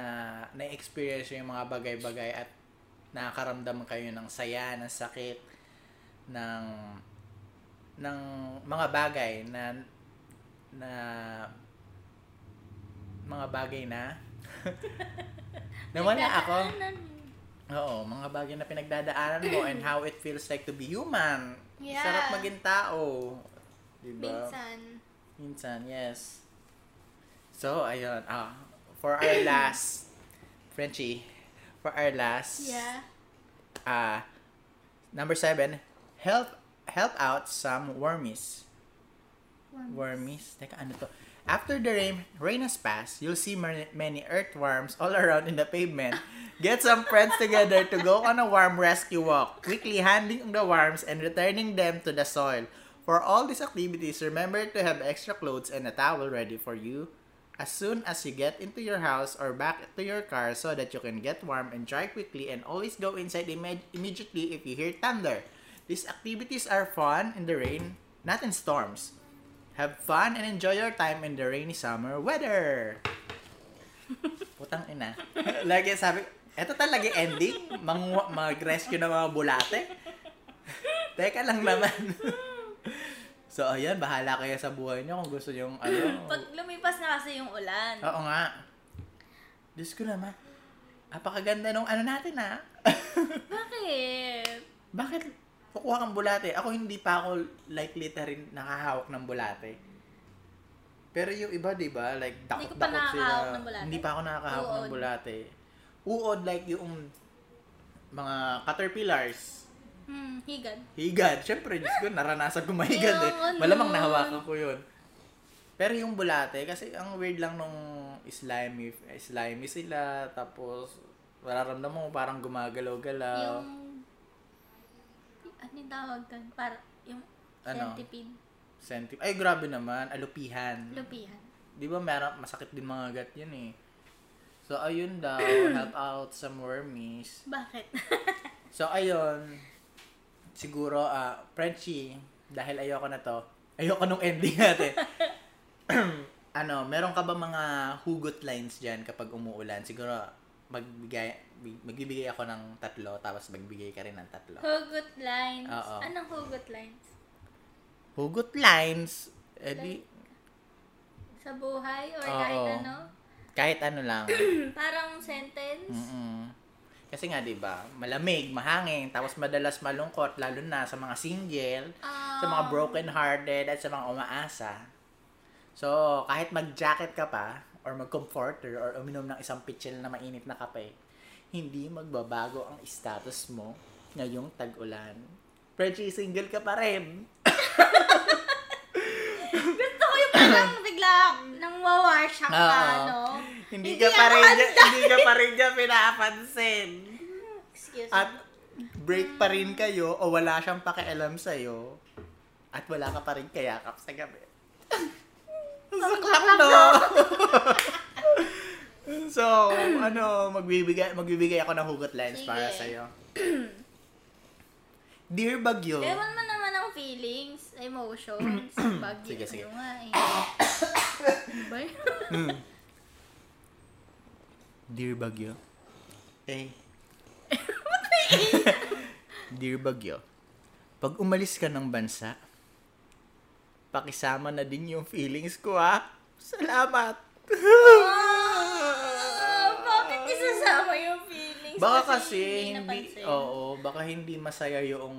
na-experience yung mga bagay-bagay at nakakaramdam kayo ng saya, ng sakit, ng ng mga bagay na na mga bagay na *laughs* nawala ako. Oo, mga bagay na pinagdadaanan mo and how it feels like to be human. Yeah. Sarap maging tao. Diba? Minsan. Minsan, yes. So, ayun. Ah, for our *coughs* last, Frenchie, for our last, Yeah. ah, number seven, help help out some wormies. Wormies. Teka, ano to? After the rain, rain has passed, you'll see many, earthworms all around in the pavement. Get some friends together to go on a worm rescue walk, quickly handing the worms and returning them to the soil. For all these activities, remember to have extra clothes and a towel ready for you as soon as you get into your house or back to your car so that you can get warm and dry quickly and always go inside imme- immediately if you hear thunder. These activities are fun in the rain, not in storms. Have fun and enjoy your time in the rainy summer weather. Putang ina. Lagi sabi, eto talaga ending, mang mag-rescue ng mga bulate. Teka lang naman. so, ayan, bahala kayo sa buhay niyo kung gusto niyo ano. Pag lumipas na kasi yung ulan. Oo nga. Diyos ko naman. Apakaganda nung ano natin ha. Bakit? Bakit kukuha kang bulate? Ako hindi pa ako like literin nakahawak ng bulate. Pero yung iba, di ba? Like, dakot-dakot sila. ng bulate. Hindi pa ako nakakahawak ng Uod. bulate. Uod, like yung mga caterpillars. Hmm, higad. Higad. Siyempre, Diyos ko, naranasan ko *laughs* mahigad eh. Malamang nahawakan ko yun. Pero yung bulate, kasi ang weird lang nung slimy, slimy sila, tapos mararamdaman mo parang gumagalaw-galaw. Yung... Ano yung tawag doon? Para, yung Ano? centipede. Senti- Ay, grabe naman. Alupihan. Lupihan. Di ba meron, masakit din mga gat yun eh. So, ayun daw, *clears throat* help out some wormies. Bakit? *laughs* So, ayun, siguro, ah, Frenchie, dahil ayoko na to, ayoko nung ending natin. *laughs* *clears throat* ano, meron ka ba mga hugot lines dyan kapag umuulan? Siguro, magbigay, big- magbibigay ako ng tatlo, tapos magbigay ka rin ng tatlo. hugot lines. Oo. Anong hugot lines? Hugot lines, edi, Sa buhay or Oo. kahit ano? kahit ano lang. *clears throat* Parang sentence? Mm-mm. Kasi nga, di ba, malamig, mahangin, tapos madalas malungkot, lalo na sa mga single, sa mga Um, broken-hearted, at sa mga umaasa. So, kahit mag-jacket ka pa, or mag-comforter, or uminom ng isang pitchel na mainit na kape, hindi magbabago ang status mo ngayong tag-ulan. Frenchie, single ka pa rin. *laughs* Gusto ko yung parang bigla nang wawarsyak ka, Oo. no? Hindi, ka pa rin, handa. hindi ka pa rin niya pinapansin. *laughs* Excuse At me. break pa rin kayo o wala siyang pakialam sa'yo at wala ka pa rin kayakap sa gabi. *laughs* Saklak no! So, ano, magbibigay, magbibigay ako ng hugot lines Sige. para sa'yo. *clears throat* Dear Bagyo. Ewan mo naman ang feelings, emotions, *clears throat* bagyo. Sige, sige. Ano nga eh. *coughs* Hmm. Dear Bagyo. Eh. *laughs* Dear Bagyo. Pag umalis ka ng bansa, pakisama na din yung feelings ko ha. Salamat. Isasama yung feelings? Baka kasi, hindi, napansin. oo, baka hindi masaya yung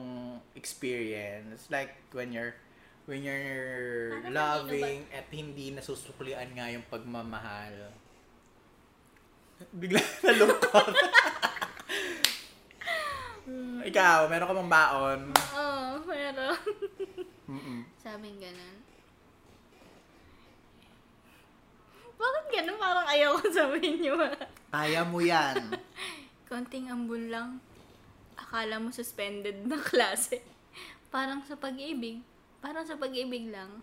experience. Like when you're when you're Parang loving at hindi nasusuklian nga yung pagmamahal. Bigla *laughs* nalungkot. *laughs* Ikaw, meron ka bang baon? Oo, meron. Mm-mm. Sabing ganun. Bakit ganun? Parang ayaw ko sabihin nyo. Kaya mo yan. *laughs* Konting ambon lang. Akala mo suspended na klase. Parang sa pag-ibig. Parang sa pag-ibig lang.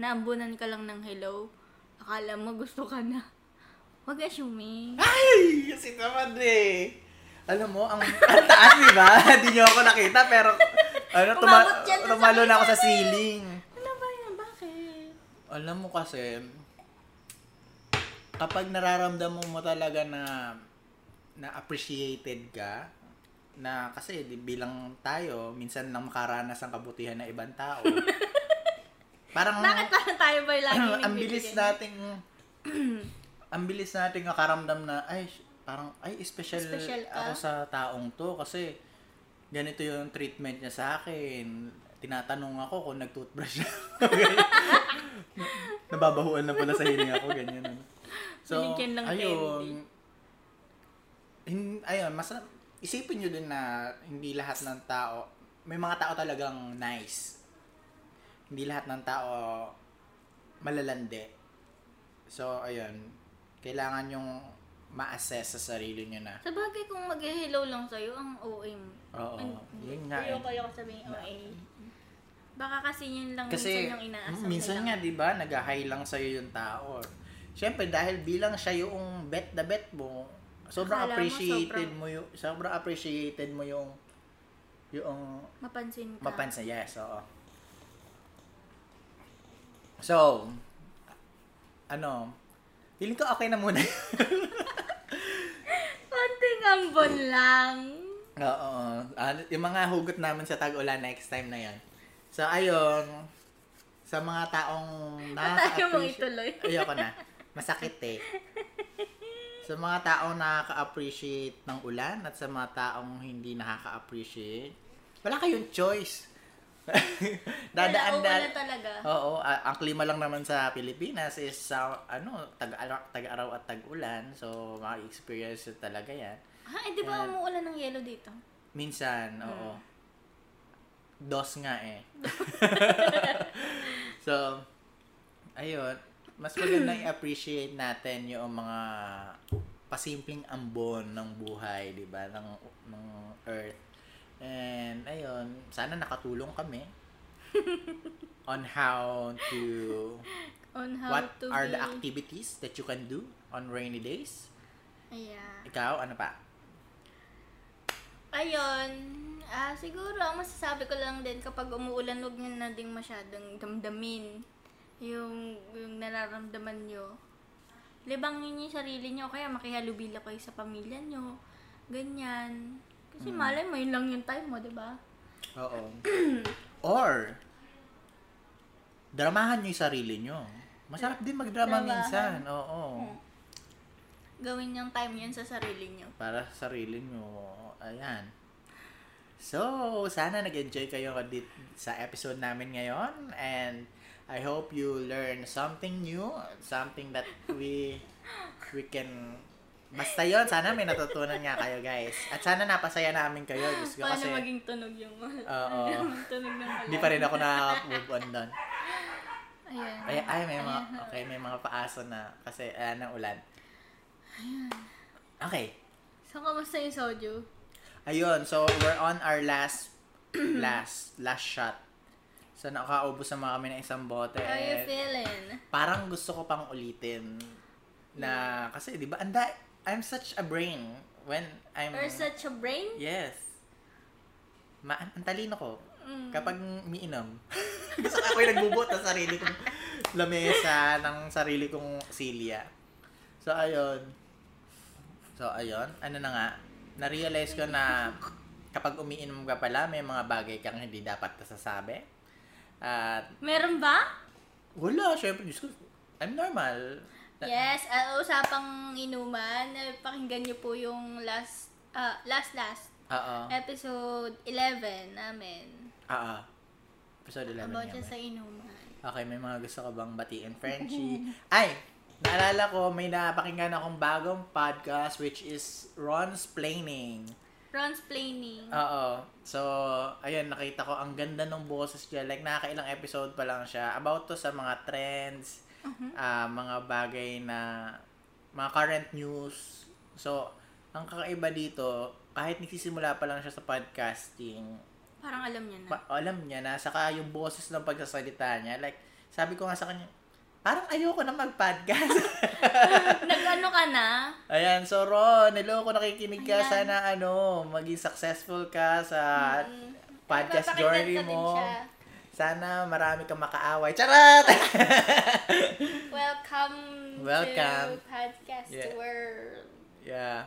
Naambunan ka lang ng hello. Akala mo gusto ka na. Huwag assuming. Ay! Kasi naman eh. Alam mo, ang, ang taas, di ba? *laughs* Hindi niyo ako nakita, pero ano, tuma- tumalo na ako sa sakit. ceiling. Ano ba yan? Bakit? Alam mo kasi, kapag nararamdaman mo talaga na na appreciated ka, na kasi di, bilang tayo, minsan lang makaranas ng kabutihan ng ibang tao. *laughs* parang Bakit parang tayo ba lagi *clears throat* *clears throat* ang bilis nating ang bilis nating makaramdam na ay parang, ay, special, Special ka? ako sa taong to kasi ganito yung treatment niya sa akin. Tinatanong ako kung nag-toothbrush. *laughs* *laughs* Nababahuan na pala sa hininga ko, ganyan. ano. *laughs* So, Binigyan ng ayun. Hin, ayun, mas isipin nyo din na hindi lahat ng tao, may mga tao talagang nice. Hindi lahat ng tao malalandi. So, ayun, kailangan yung ma-assess sa sarili nyo na. Sa bagay kung mag-hello lang sa'yo, ang OA mo. Oo, Ay, yun nga eh. Ayoko kayo sabihin OA. Baka kasi yun lang Kasi, minsan yung inaasam mm, minsan nga, di ba, nag-high lang sa'yo yung tao. Siyempre, dahil bilang siya yung bet the bet mo, sobrang Akala mo appreciated sobrang- mo yung, sobrang appreciated mo yung, yung Mapansin ka. mapansin. Yes, oo. So, ano, feeling ko okay na muna. *laughs* Konting ambon lang. Oo. Ah, yung mga hugot namin sa tag-ulan next time na yan. So, ayun. Sa mga taong Tayo mo nakaka-appreciate. ituloy. Ayoko na. Masakit eh. Sa mga taong nakaka-appreciate ng ulan at sa mga taong hindi nakaka-appreciate, wala kayong choice. *laughs* Dadaan Wala, wala talaga. Oo, ah, ang klima lang naman sa Pilipinas is sa ano, tag-araw, tag-araw at tag-ulan. So, ma-experience yun talaga 'yan. Ha, eh di ba umuulan ng yelo dito? Minsan, oo. Hmm. Dos nga eh. *laughs* *laughs* so, ayun. Mas maganda i-appreciate natin yung mga pasimpleng ambon ng buhay, di ba? Ng, ng earth. And, ayun, sana nakatulong kami *laughs* on how to, On how what to are be... the activities that you can do on rainy days. Ayan. Ikaw, ano pa? Ayun. Ah, siguro, ang masasabi ko lang din kapag umuulan, huwag nyo na din masyadong damdamin yung, yung nararamdaman nyo. Libangin nyo yung sarili nyo, kaya makihalubila kayo sa pamilya nyo. Ganyan. Kasi malay mo, yun lang yung time mo, di ba? Oo. *clears throat* Or, dramahan nyo yung sarili nyo. Masarap din magdrama Dramahan. minsan. Oo. Hmm. Gawin yung time yun sa sarili nyo. Para sa sarili nyo. Ayan. So, sana nag-enjoy kayo sa episode namin ngayon. And I hope you learn something new. Something that we we can Basta yon sana may natutunan nga kayo guys. At sana napasaya namin kayo. Diyos ko Paano kasi maging tunog yung Oo. *laughs* tunog ng hindi pa rin ako nakaka-move on doon. Ayan. Ay, ay, may mga, okay, may mga paaso na kasi uh, ng ulan. Okay. So, kamusta yung soju? Ayun, so we're on our last, *clears throat* last, last shot. So nakaubos na mga kami ng isang bote. How you and feeling? parang gusto ko pang ulitin. Na, kasi di ba, anda, I'm such a brain when I'm... Or such a brain? Yes. Ma ang talino ko. Mm. Kapag umiinom. *laughs* gusto ko ako'y nagbubuot ng sarili kong lamesa, ng sarili kong silya. So, ayun. So, ayun. Ano na nga, na-realize ko na kapag umiinom ka pala, may mga bagay kang hindi dapat nasasabi. At, Meron ba? wala, syempre, Diyos ko, I'm normal. Yes, uh, usapang inuman. Pakinggan niyo po yung last, ah, last, last Oo. episode 11 namin. Oo. Episode 11 About sa inuman. Okay, may mga gusto ka bang batiin, Frenchie? *laughs* Ay! Naalala ko, may napakinggan akong bagong podcast which is Ron's Planning. Ron's planning. Oo. So, ayun, nakita ko ang ganda ng boses niya. Like, nakakailang episode pa lang siya. About to sa mga trends, ah, mga bagay na, mga current news. So, ang kakaiba dito, kahit nagsisimula pa lang siya sa podcasting, Parang alam niya na. pa- alam niya na, saka yung boses ng pagsasalita niya, like, sabi ko nga sa kanya, parang ayoko na mag-podcast. *laughs* Nag-ano ka na? Ayan, so Ron, hello kung nakikinig ka, Ayan. sana ano, maging successful ka sa Mm. podcast journey mo. Sana marami kang makaaway. Charot! Welcome, *laughs* Welcome. to Podcast Yeah. World. yeah.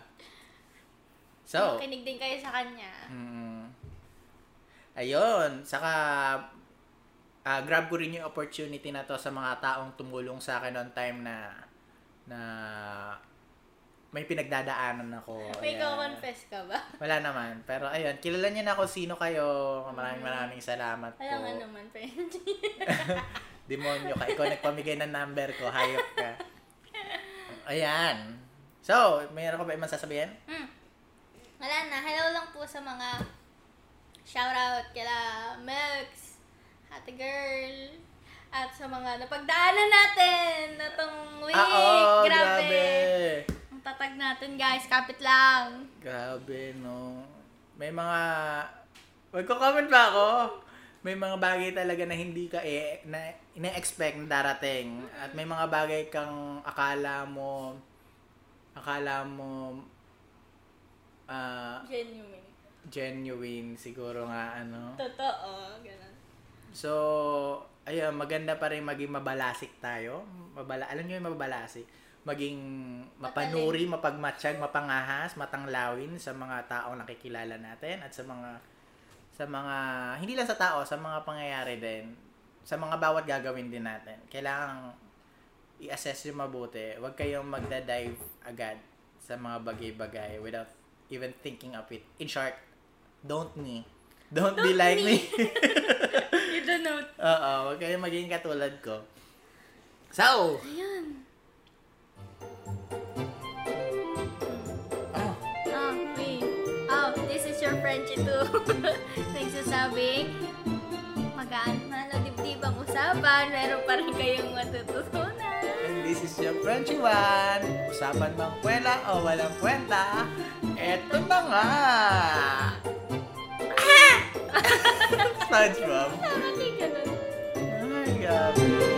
So, Makinig din kayo sa kanya. mm, ayun, saka ah, grab ko rin yung opportunity na to sa mga taong tumulong sa akin on time na na may pinagdadaanan ako. May Ayan. confess ka ba? *laughs* Wala naman. Pero ayun, kilala niyo na ako sino kayo. Maraming maraming salamat po. Kaya nga naman, friend. *laughs* Demonyo ka. Ikaw nagpamigay ng number ko. Hayop ka. Ayan. So, mayroon ka ba ibang sasabihin? Hmm. Wala na. Hello lang po sa mga shoutout kila Melx, Ate Girl, at sa mga napagdaanan natin na tong week. Ah, oo, grabe. grabe. Ang tatag natin, guys. Kapit lang. Grabe, no. May mga... Magko-comment ba ako? May mga bagay talaga na hindi ka eh, na ina-expect na darating. At may mga bagay kang akala mo, akala mo, ah, Genuine. genuine siguro nga, ano. Totoo. Ganun. So, ayun, maganda pa rin maging mabalasik tayo. Mabala, alam niyo yung mabalasik? Maging mapanuri, mapagmatsyag, mapangahas, matanglawin sa mga taong nakikilala natin at sa mga sa mga hindi lang sa tao, sa mga pangyayari din, sa mga bawat gagawin din natin. Kailangan i-assess yung mabuti. Huwag kayong magda-dive agad sa mga bagay-bagay without even thinking of it. In short, don't me. Don't, be Don't like me. me. *laughs* Don't know. Oo, huwag kayong maging katulad ko. So, Ayan. oh, Oh, wait. Oh, this is your Frenchie too. *laughs* Nagsasabing, magaan man o dibdibang usapan, meron pa rin kayong matututunan. and this is your Frenchy One. Usapan bang kwela o walang kwenta? Eto na nga! SpongeBob. Tama, di ganun. Ay, gabi.